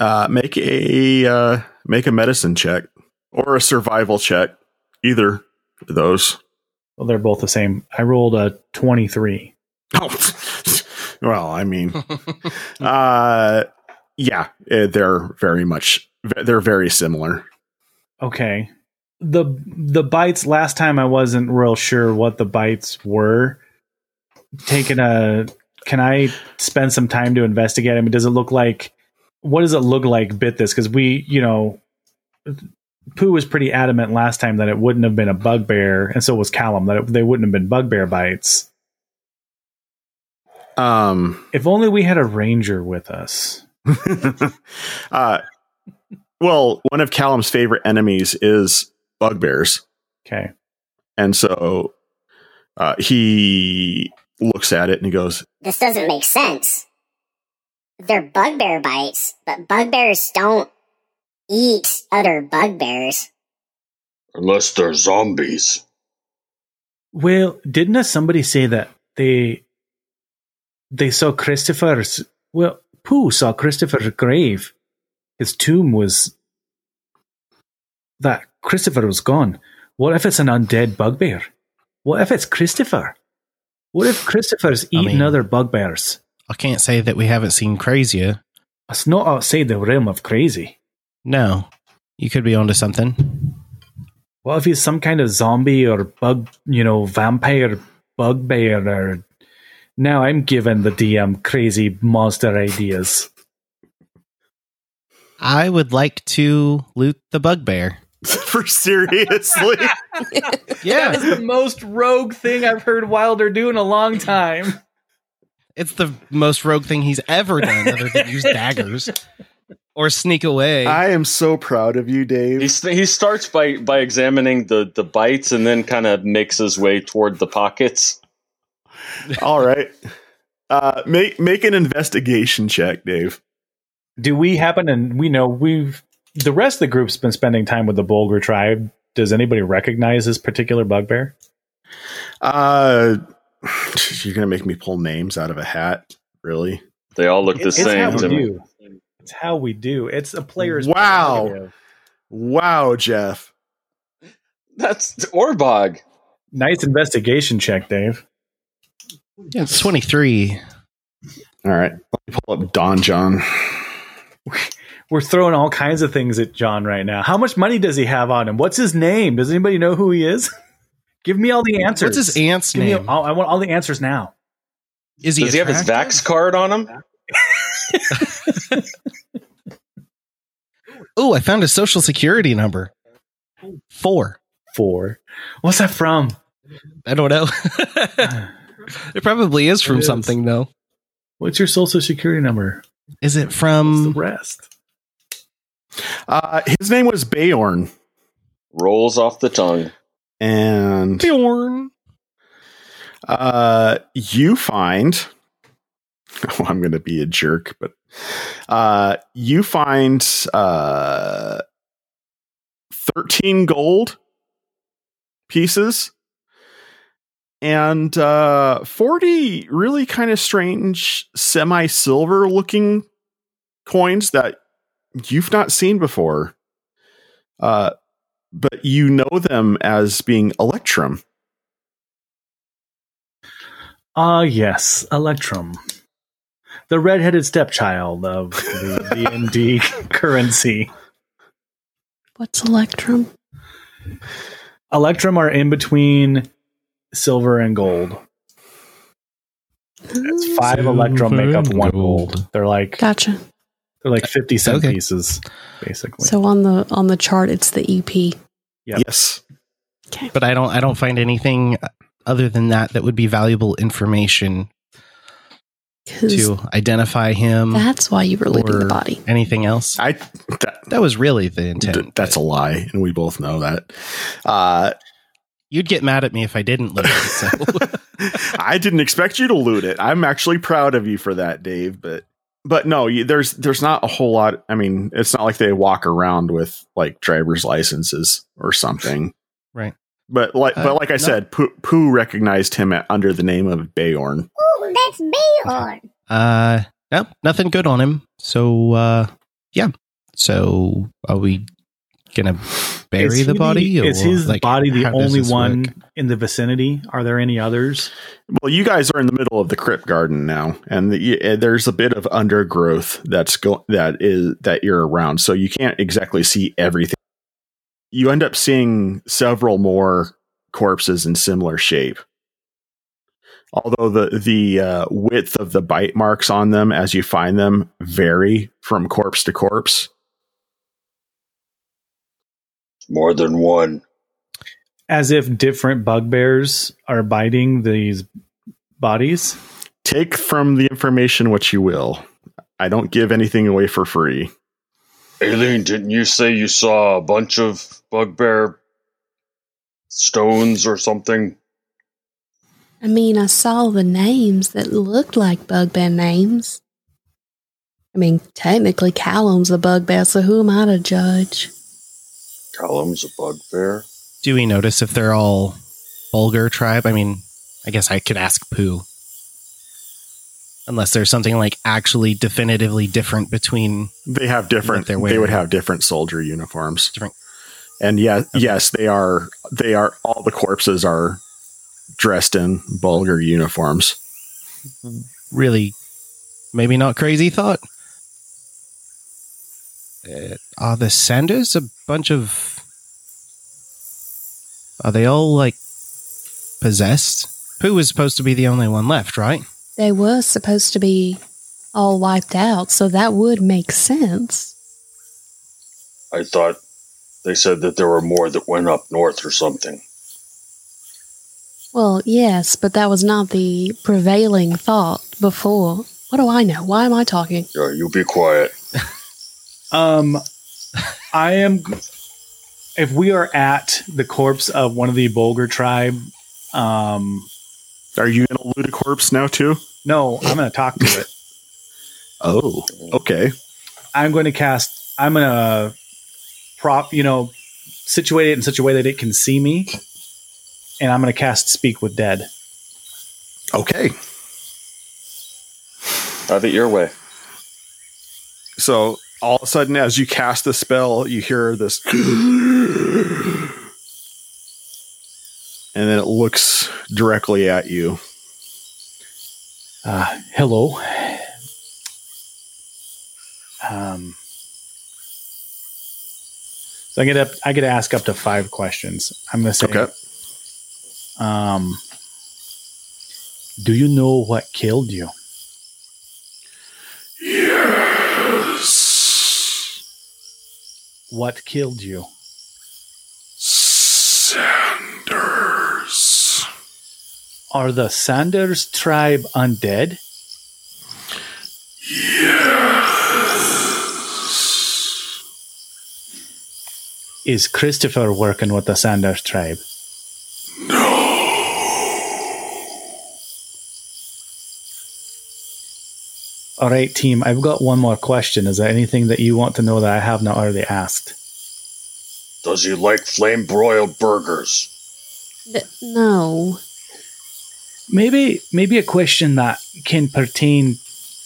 S3: uh make a uh make a medicine check or a survival check either of those
S7: Well, they're both the same. I rolled a 23.
S3: Oh, well, I mean, uh, yeah, eh, they're very much, they're very similar.
S7: Okay. the the bites last time I wasn't real sure what the bites were. Taking a can I spend some time to investigate? I mean, does it look like what does it look like bit this? Because we, you know, Pooh was pretty adamant last time that it wouldn't have been a bugbear, and so was Callum that it, they wouldn't have been bugbear bites.
S3: Um,
S7: If only we had a ranger with us.
S3: uh, well, one of Callum's favorite enemies is bugbears.
S7: Okay.
S3: And so uh, he looks at it and he goes,
S4: This doesn't make sense. They're bugbear bites, but bugbears don't eat other bugbears.
S8: Unless they're zombies.
S7: Well, didn't somebody say that they they saw Christopher's well, Pooh saw Christopher's grave. His tomb was that Christopher was gone. What if it's an undead bugbear? What if it's Christopher? What if Christopher's
S6: I
S7: eaten
S6: mean-
S7: other bugbears?
S6: I can't say that we haven't seen crazier.
S7: It's not outside the realm of crazy.
S6: No, you could be onto something.
S7: What if he's some kind of zombie or bug, you know, vampire bugbear or now I'm giving the DM crazy monster ideas.
S6: I would like to loot the bugbear.
S3: For seriously?
S6: Yeah.
S7: That is the most rogue thing I've heard Wilder do in a long time.
S6: It's the most rogue thing he's ever done, other than use daggers or sneak away.
S3: I am so proud of you, Dave.
S8: He, st- he starts by, by examining the, the bites and then kind of makes his way toward the pockets.
S3: All right. Uh, make make an investigation check, Dave.
S7: Do we happen and we know we've the rest of the group's been spending time with the Bulgar tribe. Does anybody recognize this particular bugbear?
S3: Uh, you're gonna make me pull names out of a hat, really?
S8: They all look the
S7: It's how
S8: same
S7: we
S8: to me.
S7: do. It's how we do. It's a player's
S3: Wow.
S7: prerogative.
S3: Wow, Jeff.
S8: That's Orbog.
S7: Nice investigation check, Dave.
S6: Yeah, it's 23.
S3: All right, let me pull up Don John.
S7: We're throwing all kinds of things at John right now. How much money does he have on him? What's his name? Does anybody know who he is? Give me all the answers.
S6: What's his aunt's
S7: Give me
S6: name?
S7: all- I want all the answers now.
S6: Is he
S8: Does he have his? Vax card on him?
S6: Oh, I found a social security number. Four.
S7: Four. What's that from?
S6: I don't know. it probably is from
S7: It is.
S6: something, though.
S7: What's your social security number?
S6: Is it
S7: What's the
S6: from?
S7: rest?
S3: Uh, his name was Bayorn,
S8: Rolls off the tongue.
S3: and
S6: Bjorn?
S3: uh, you find. Oh, I'm going to be a jerk, but uh, you find uh, 13 gold pieces and uh, 40 really kind of strange semi silver looking coins that you've not seen before. Uh, but you know them as being Electrum.
S7: Ah, yes, Electrum, the red-headed stepchild of the D and D currency.
S5: What's Electrum?
S7: Electrum are in between silver and gold. It's five Electrum make up one
S6: gold.
S7: gold. They're like
S5: Gotcha.
S7: they're like fifty cent
S6: Okay.
S7: pieces, basically.
S5: So on the on the chart, it's the EP.
S7: Yep.
S3: Yes.
S5: Okay.
S6: But I don't. I don't find anything other than that that would be valuable information to identify him.
S5: that's why you were looting the body.
S6: Anything else?
S3: I that,
S6: That was really the intent.
S3: th- that's a lie, and we both know that. Uh,
S6: You'd get mad at me if I didn't loot it. So.
S3: I didn't expect you to loot it. I'm actually proud of you for that, Dave. But but no, you, there's there's not a whole lot. I mean, it's not like they walk around with like driver's licenses or something.
S6: right.
S3: But like
S6: Uh,
S3: but like I
S6: no.
S3: said, Pooh, Pooh recognized him at, under the name of Bayorn.
S4: Ooh, that's Bayorn.
S6: Uh, no, nothing good on him. So, uh, yeah. So, are we gonna bury the
S7: he
S6: body?
S7: is
S6: or,
S7: his
S6: like,
S7: body the only one
S6: work?
S7: in the vicinity? Are there any others?
S3: Well, you guys are in the middle of the crypt garden now, and the, y- there's a bit of undergrowth that's go that is that you're around, so you can't exactly see everything. you end up seeing several more corpses in similar shape. Although the the uh, width of the bite marks on them as you find them vary from corpse to corpse.
S8: More than one.
S7: As if different bugbears are biting these bodies.
S3: Take from the information what you will. I don't give anything away for free.
S8: Aelin, didn't you say you saw a bunch of bugbear stones or something?
S5: I mean, I saw the names that looked like bugbear names. I mean, technically, Callum's a bugbear, so who am I to judge?
S8: Callum's a bugbear.
S6: Do we notice if they're all Bulgar tribe? I mean, I guess I could ask Pooh. Unless there's something like actually definitively different between
S3: They have different.
S6: What they're
S3: They
S6: wearing.
S3: would have different soldier uniforms.
S6: different.
S3: And yeah, yes, they are. They are. All the corpses are dressed in Bulgar uniforms.
S6: Really, maybe not crazy thought. Uh, are the Sanders a bunch of? Are they all like possessed? Pooh was supposed to be the only one left, right?
S5: They were supposed to be all wiped out, so that would make sense.
S8: I thought they said that there were more that went up north or something.
S5: Well, yes, but that was not the prevailing thought before. What do I know? Why am I talking?
S8: Yeah, you be quiet.
S7: Um, I am. If we are at the corpse of one of the Bulgar tribe, um,
S3: Are you in a loot corpse now too?
S7: no, I'm going to talk to it.
S3: Oh, okay.
S7: I'm going to cast. I'm going to prop. You know, situate it in such a way that it can see me, and I'm going to cast Speak with Dead.
S3: Okay.
S8: Have it your way.
S3: So all of a sudden, as you cast the spell, you hear this, and then it looks directly at you.
S7: Uh, hello. Um, so I get up. I get to ask up to five questions. I'm going to say,
S3: Okay.
S7: um, do you know what killed you? What killed you?
S3: Sanders.
S7: Are the Sanders tribe undead? Yes. Is Christopher working with the Sanders tribe? All right, team. I've got one more question. Is there anything that you want to know that I have not already asked?
S8: Does he like flame broiled burgers?
S5: Th- no.
S7: Maybe, maybe a question that can pertain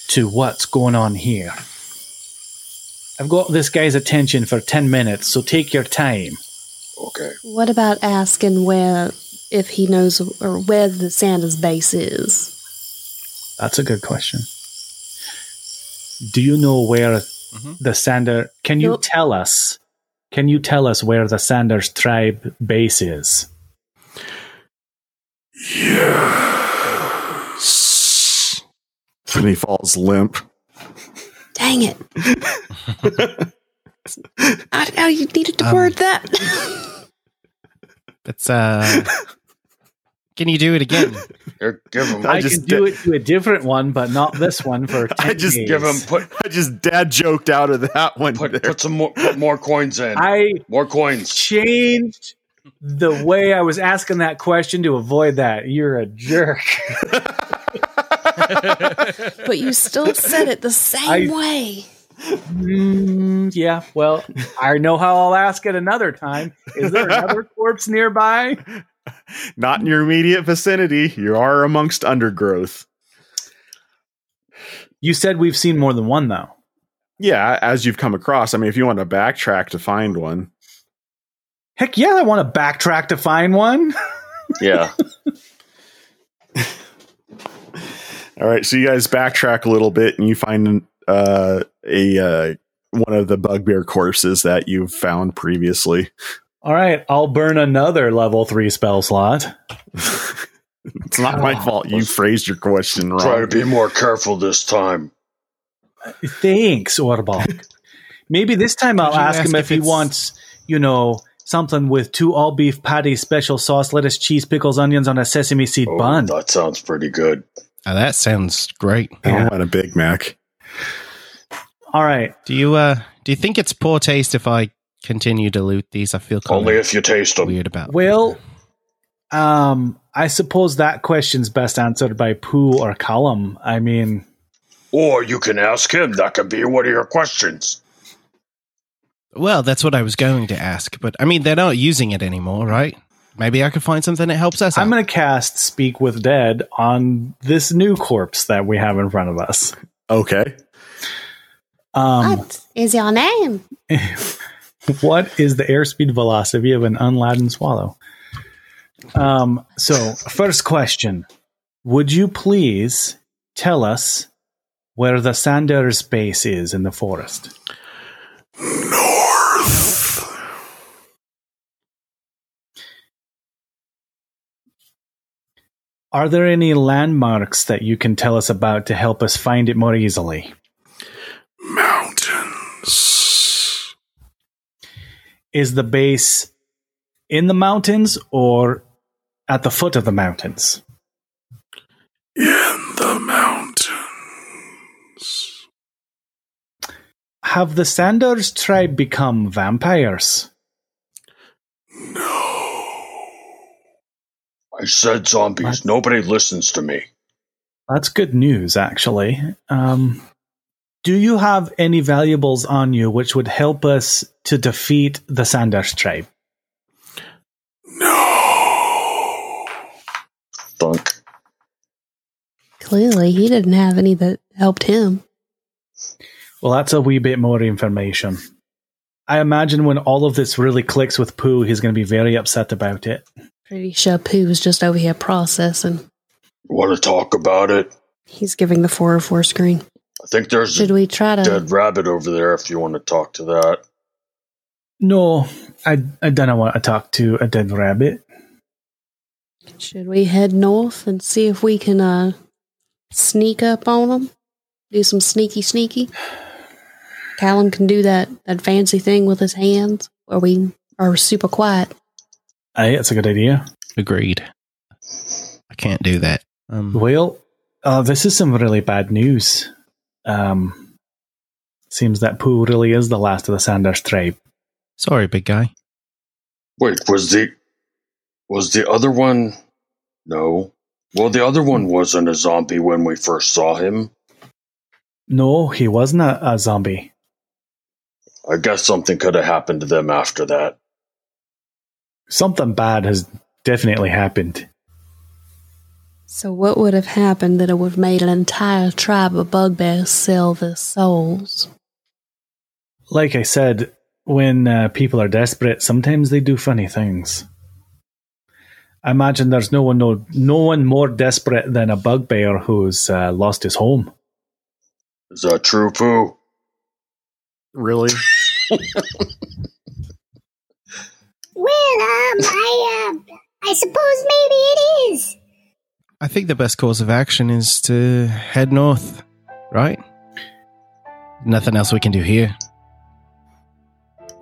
S7: to what's going on here. I've got this guy's attention for 10 minutes, so take your time.
S8: Okay.
S5: What about asking where, if he knows, or where the Santa's base is?
S7: That's a good question. Do you know where the Sander? Can you
S5: Nope.
S7: tell us? Can you tell us where the Sanders tribe base is? Yes.
S3: And he falls limp.
S5: Dang it. I, I you needed to
S6: Um,
S5: word that.
S6: That's uh. Can you do it again?
S8: Give him.
S7: I,
S3: I just
S7: can do
S3: did-
S7: it to a different one, but not this one for 10
S3: I just
S7: days.
S8: Give him put
S3: I just dad joked out of that one.
S8: put
S3: there.
S8: put some more put more coins in.
S7: I
S8: more coins.
S7: changed the way I was asking that question to avoid that. You're a jerk.
S5: but you still said it the same
S7: I-
S5: way.
S7: Mm, yeah, well, I know how I'll ask it another time. Is there another corpse nearby?
S3: Not in your immediate vicinity. You are amongst undergrowth.
S7: You said we've seen more than one, though.
S3: Yeah, as you've come across. I mean, if you want to backtrack to find one,
S7: Heck yeah, I want to backtrack to find one.
S8: Yeah.
S3: All right, so you guys backtrack a little bit and you find uh, a uh, one of the bugbear corpses that you've found previously
S7: All right, I'll burn another level three spell slot.
S3: It's not my fault. You phrased your question wrong.
S8: Try to be more careful this time.
S7: Thanks, Orbog. Maybe this time I'll
S6: Could you
S7: ask him if,
S6: if
S7: he wants, you know, something with two all beef patties, special sauce, lettuce, cheese, pickles, onions on a sesame seed
S8: Oh,
S7: bun.
S8: that sounds pretty good.
S6: Oh, that sounds great.
S3: I want a Big Mac.
S7: All right.
S6: Do you uh do you think it's poor taste if I continue to loot these? I feel kind
S8: Only
S6: of
S8: if you taste them.
S6: weird about.
S7: Well, um, I suppose that question's best answered by Pooh or Callum. I mean,
S8: Or you can ask him. That could be one of your questions.
S6: Well, that's what I was going to ask, but I mean they're not using it anymore, right? Maybe I could find something that helps us.
S7: I'm going to cast Speak with Dead on this new corpse that we have in front of us.
S3: Okay.
S7: Um,
S5: what is your name?
S7: what is the airspeed velocity of an unladen swallow? Um, so, first question Would you please tell us where the Sanders base is in the forest?
S3: North.
S7: Are there any landmarks that you can tell us about to help us find it more easily?
S3: Mountains.
S7: Is the base in the mountains or at the foot of the mountains?
S3: In the mountains.
S7: Have the Sanders tribe become vampires? No.
S8: I said zombies. Nobody listens to me.
S7: That's good news, actually. Um, do you have any valuables on you which would help us to defeat the Sanders tribe? No.
S8: Thunk.
S5: Clearly, he didn't have any that helped him.
S7: Well, that's a wee bit more information. I imagine when all of this really clicks with Pooh, he's going to be very upset about it.
S5: Pretty sure Pooh was just over here processing.
S8: Want to talk about it?
S5: He's giving the 404 screen.
S8: I think there's
S5: Should
S8: a
S5: we try to?
S8: dead rabbit over there if you want to talk to that.
S7: No, I, I don't want to talk to a dead rabbit.
S5: Should we head north and see if we can uh sneak up on them? Do some sneaky sneaky. Callum can do that that fancy thing with his hands where we are super quiet.
S7: Hey, that's a good idea.
S6: Agreed. I can't do that. Um,
S7: Well, uh, this is some really bad news. Um, seems that Pooh really is the last of the Sanders tribe.
S6: sorry, big guy.
S8: Wait, was the was the other one? No. Well, the other one wasn't a zombie when we first saw him.
S7: No, he wasn't a, a zombie.
S8: I guess something could have happened to them after that.
S7: Something bad has definitely happened.
S5: So what would have happened that it would have made an entire tribe of bugbears sell their souls?
S7: Like I said, when uh, people are desperate, sometimes they do funny things. I imagine there's no one no, no one more desperate than a bugbear who's uh, lost his home.
S8: Is that true, Pooh?
S3: Really?
S4: Well, um, I, uh, I suppose maybe it is.
S6: I think the best course of action is to head north, right? Nothing else we can do here.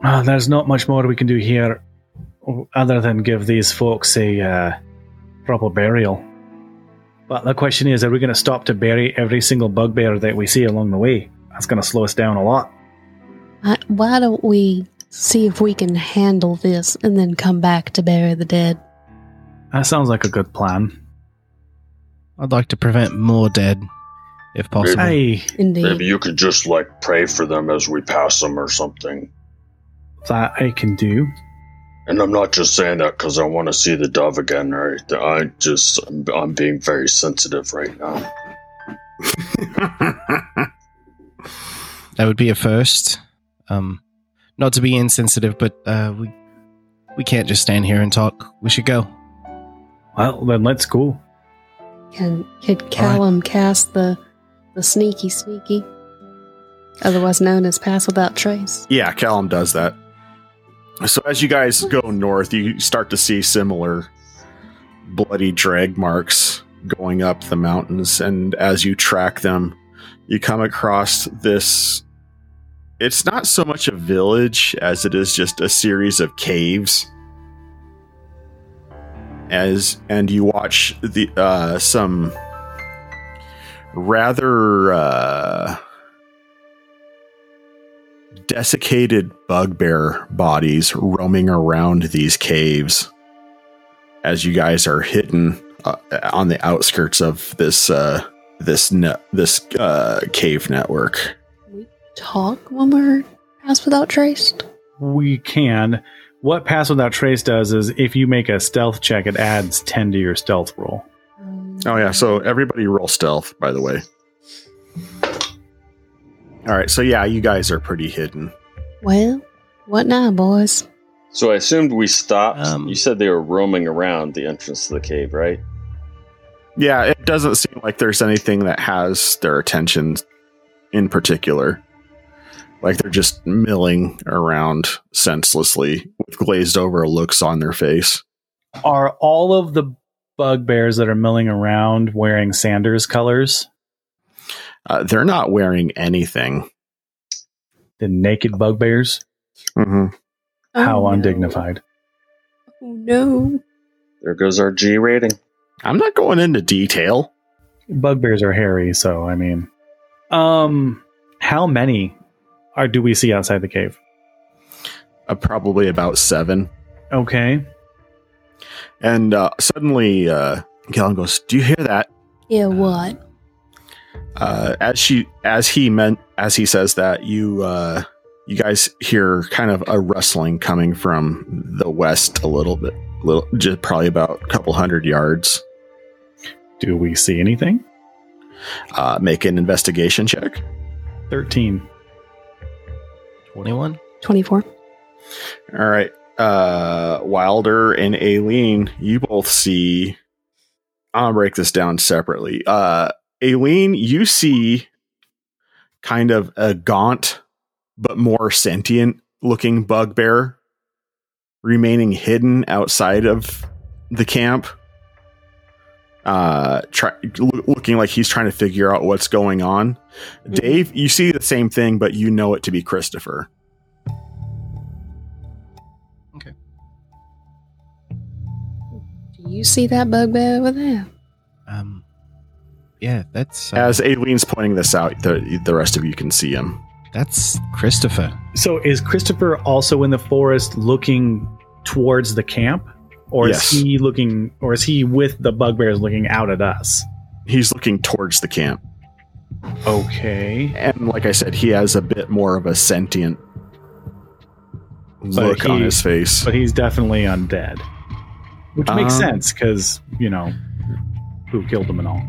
S7: Ah, there's not much more we can do here other than give these folks a uh, proper burial. But the question is, are we going to stop to bury every single bugbear that we see along the way? That's going to slow us down a lot.
S5: I, why don't we see if we can handle this and then come back to bury the dead?
S7: That sounds like a good plan.
S6: I'd like to prevent more dead, if possible.
S7: Aye,
S5: Indeed.
S8: Maybe you could just like pray for them as we pass them or something.
S7: that I can do.
S8: And I'm not just saying that because I want to see the dove again, right? I just I'm, I'm being very sensitive right now.
S6: That would be a first. Um, not to be insensitive, but uh, we we can't just stand here and talk. We should go.
S7: Well, then let's go.
S5: Can could Callum cast the the sneaky sneaky, otherwise known as pass without trace?
S3: yeah, Callum does that. So as you guys go north, you start to see similar bloody drag marks going up the mountains, and as you track them, you come across this. It's not so much a village as it is just a series of caves. As and you watch the uh, some rather uh, desiccated bugbear bodies roaming around these caves as you guys are hidden uh, on the outskirts of this uh, this net this uh, cave network.
S5: We talk when we're passed without trace.
S7: We can. What Pass Without Trace does is if you make a stealth check, it adds 10 to your stealth roll.
S3: Oh yeah, so everybody roll stealth, by the way. All right, so yeah, you guys are pretty hidden.
S5: Well, what now, boys?
S8: So I assumed we stopped.
S6: Um,
S8: you said they were roaming around the entrance to the cave, right?
S3: Yeah, it doesn't seem like there's anything that has their attention in particular. Like they're just milling around senselessly with glazed over looks on their face.
S7: Are all of the bugbears that are milling around wearing Sanders colors?
S3: Uh, they're not wearing anything.
S7: The naked bugbears?
S3: hmm
S7: How
S5: Oh, no.
S7: undignified.
S5: Oh no.
S8: There goes our G rating.
S3: I'm not going into detail.
S7: Bugbears are hairy, so I mean. Um how many are do we see outside the cave?
S3: Uh, probably about seven.
S7: Okay.
S3: And uh, suddenly, uh, Galen goes, "Do you hear that?"
S5: Yeah, what?
S3: uh, as she as he meant as he says that you uh, you guys hear kind of a rustling coming from the west a little bit little just probably about a couple hundred yards
S7: Do we see anything?
S3: uh, make an investigation check
S7: 13.
S6: 21?
S5: 24.
S3: all right uh, wilder and Aelin you both see i'll break this down separately uh, Aelin you see kind of a gaunt but more sentient looking bugbear remaining hidden outside of the camp uh try, looking like he's trying to figure out what's going on dave you see the same thing but you know it to be christopher Okay.
S5: Do you see that bugbear over there?
S6: Um, yeah, that's uh,
S3: as Aelin's pointing this out the, the rest of you can see him
S6: that's Christopher.
S7: So is Christopher also in the forest looking towards the camp? Or
S3: Yes.
S7: is he looking or is he with the bugbears looking out at us?
S3: he's looking towards the camp
S7: Okay.
S3: and like i said he has a bit more of a sentient look on his face
S7: But he's definitely undead. Which makes
S3: Um,
S7: sense because, you know, who killed him and all.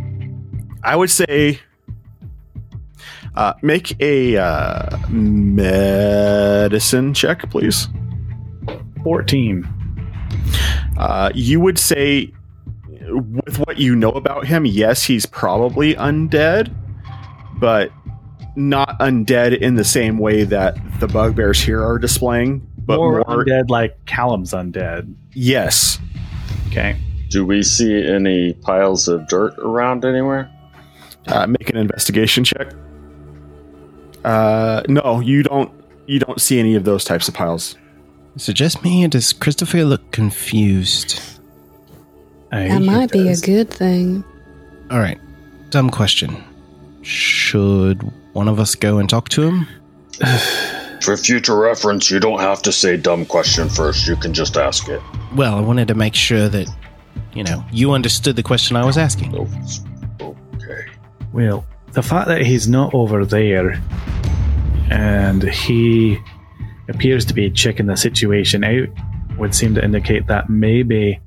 S3: I would say uh, make a uh, medicine check, please.
S7: 14.
S3: Uh, you would say, with what you know about him, yes, he's probably undead, but not undead in the same way that the bugbears here are displaying. But
S7: more,
S3: more,
S7: undead like Callum's undead.
S3: yes.
S7: Okay.
S8: Do we see any piles of dirt around anywhere?
S3: Uh, make an investigation check. Uh, no, you don't. You don't see any of those types of piles.
S6: Is it just me, or does Christopher look confused?
S5: Oh, that might be a good thing.
S6: All right, dumb question. Should one of us go and talk to him?
S8: For future reference, you don't have to say dumb question first. You can just ask it.
S6: Well, I wanted to make sure that, you know, you understood the question I was asking.
S8: Oh, Okay.
S7: Well, the fact that he's not over there and he appears to be checking the situation out would seem to indicate that maybe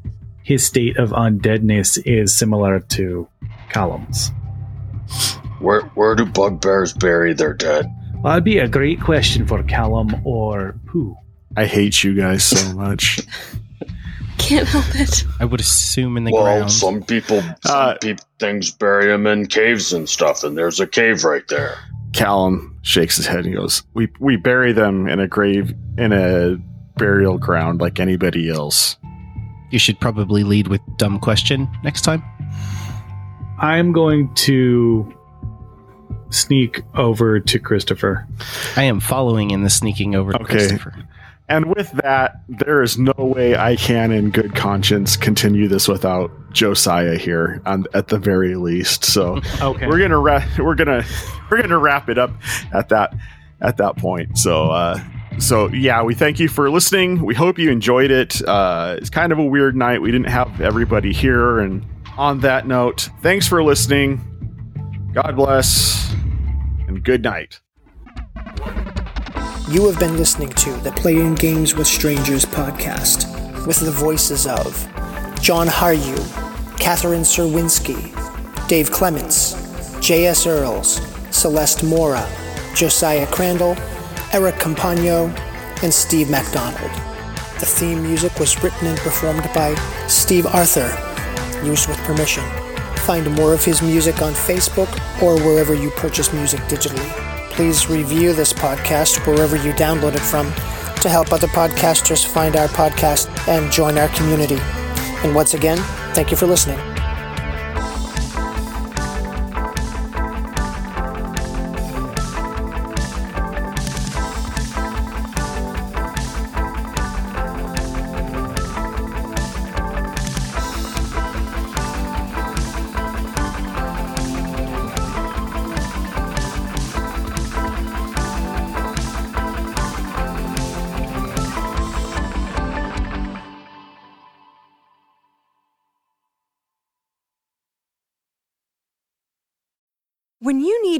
S7: his state of undeadness is similar to Callum's.
S8: Where where do bugbears bury their dead?
S7: Well, that'd be a great question for Callum or Pooh.
S3: I hate you guys so much.
S5: Can't help it.
S6: I would assume in the
S8: well,
S6: ground.
S8: some people, some
S3: Uh,
S8: peop things bury them in caves and stuff, and there's a cave right there.
S3: Callum shakes his head and goes, "We we bury them in a grave in a burial ground like anybody else.
S6: You should probably lead with dumb question next time.
S7: I'm going to sneak over to Christopher.
S6: I am following in the sneaking over to
S3: Okay.
S6: Christopher.
S3: And with that, there is no way I can, in good conscience, continue this without Josiah here, on, at the very least. So
S7: Okay.
S3: we're gonna wrap. We're gonna we're gonna wrap it up at that at that point. So uh, so yeah, we thank you for listening. We hope you enjoyed it. Uh, it's kind of a weird night. We didn't have everybody here, and on that note, thanks for listening. God bless, and good night.
S9: You have been listening to the Playing Games with Strangers podcast with the voices of John Haryu, Catherine Serwinski, Dave Clements, J.S. Earls, Celeste Mora, Josiah Crandall, Eric Campagno, and Steve MacDonald. The theme music was written and performed by Steve Arthur, used with permission. Find more of his music on Facebook or wherever you purchase music digitally. Please review this podcast wherever you download it from to help other podcasters find our podcast and join our community. And once again, thank you for listening.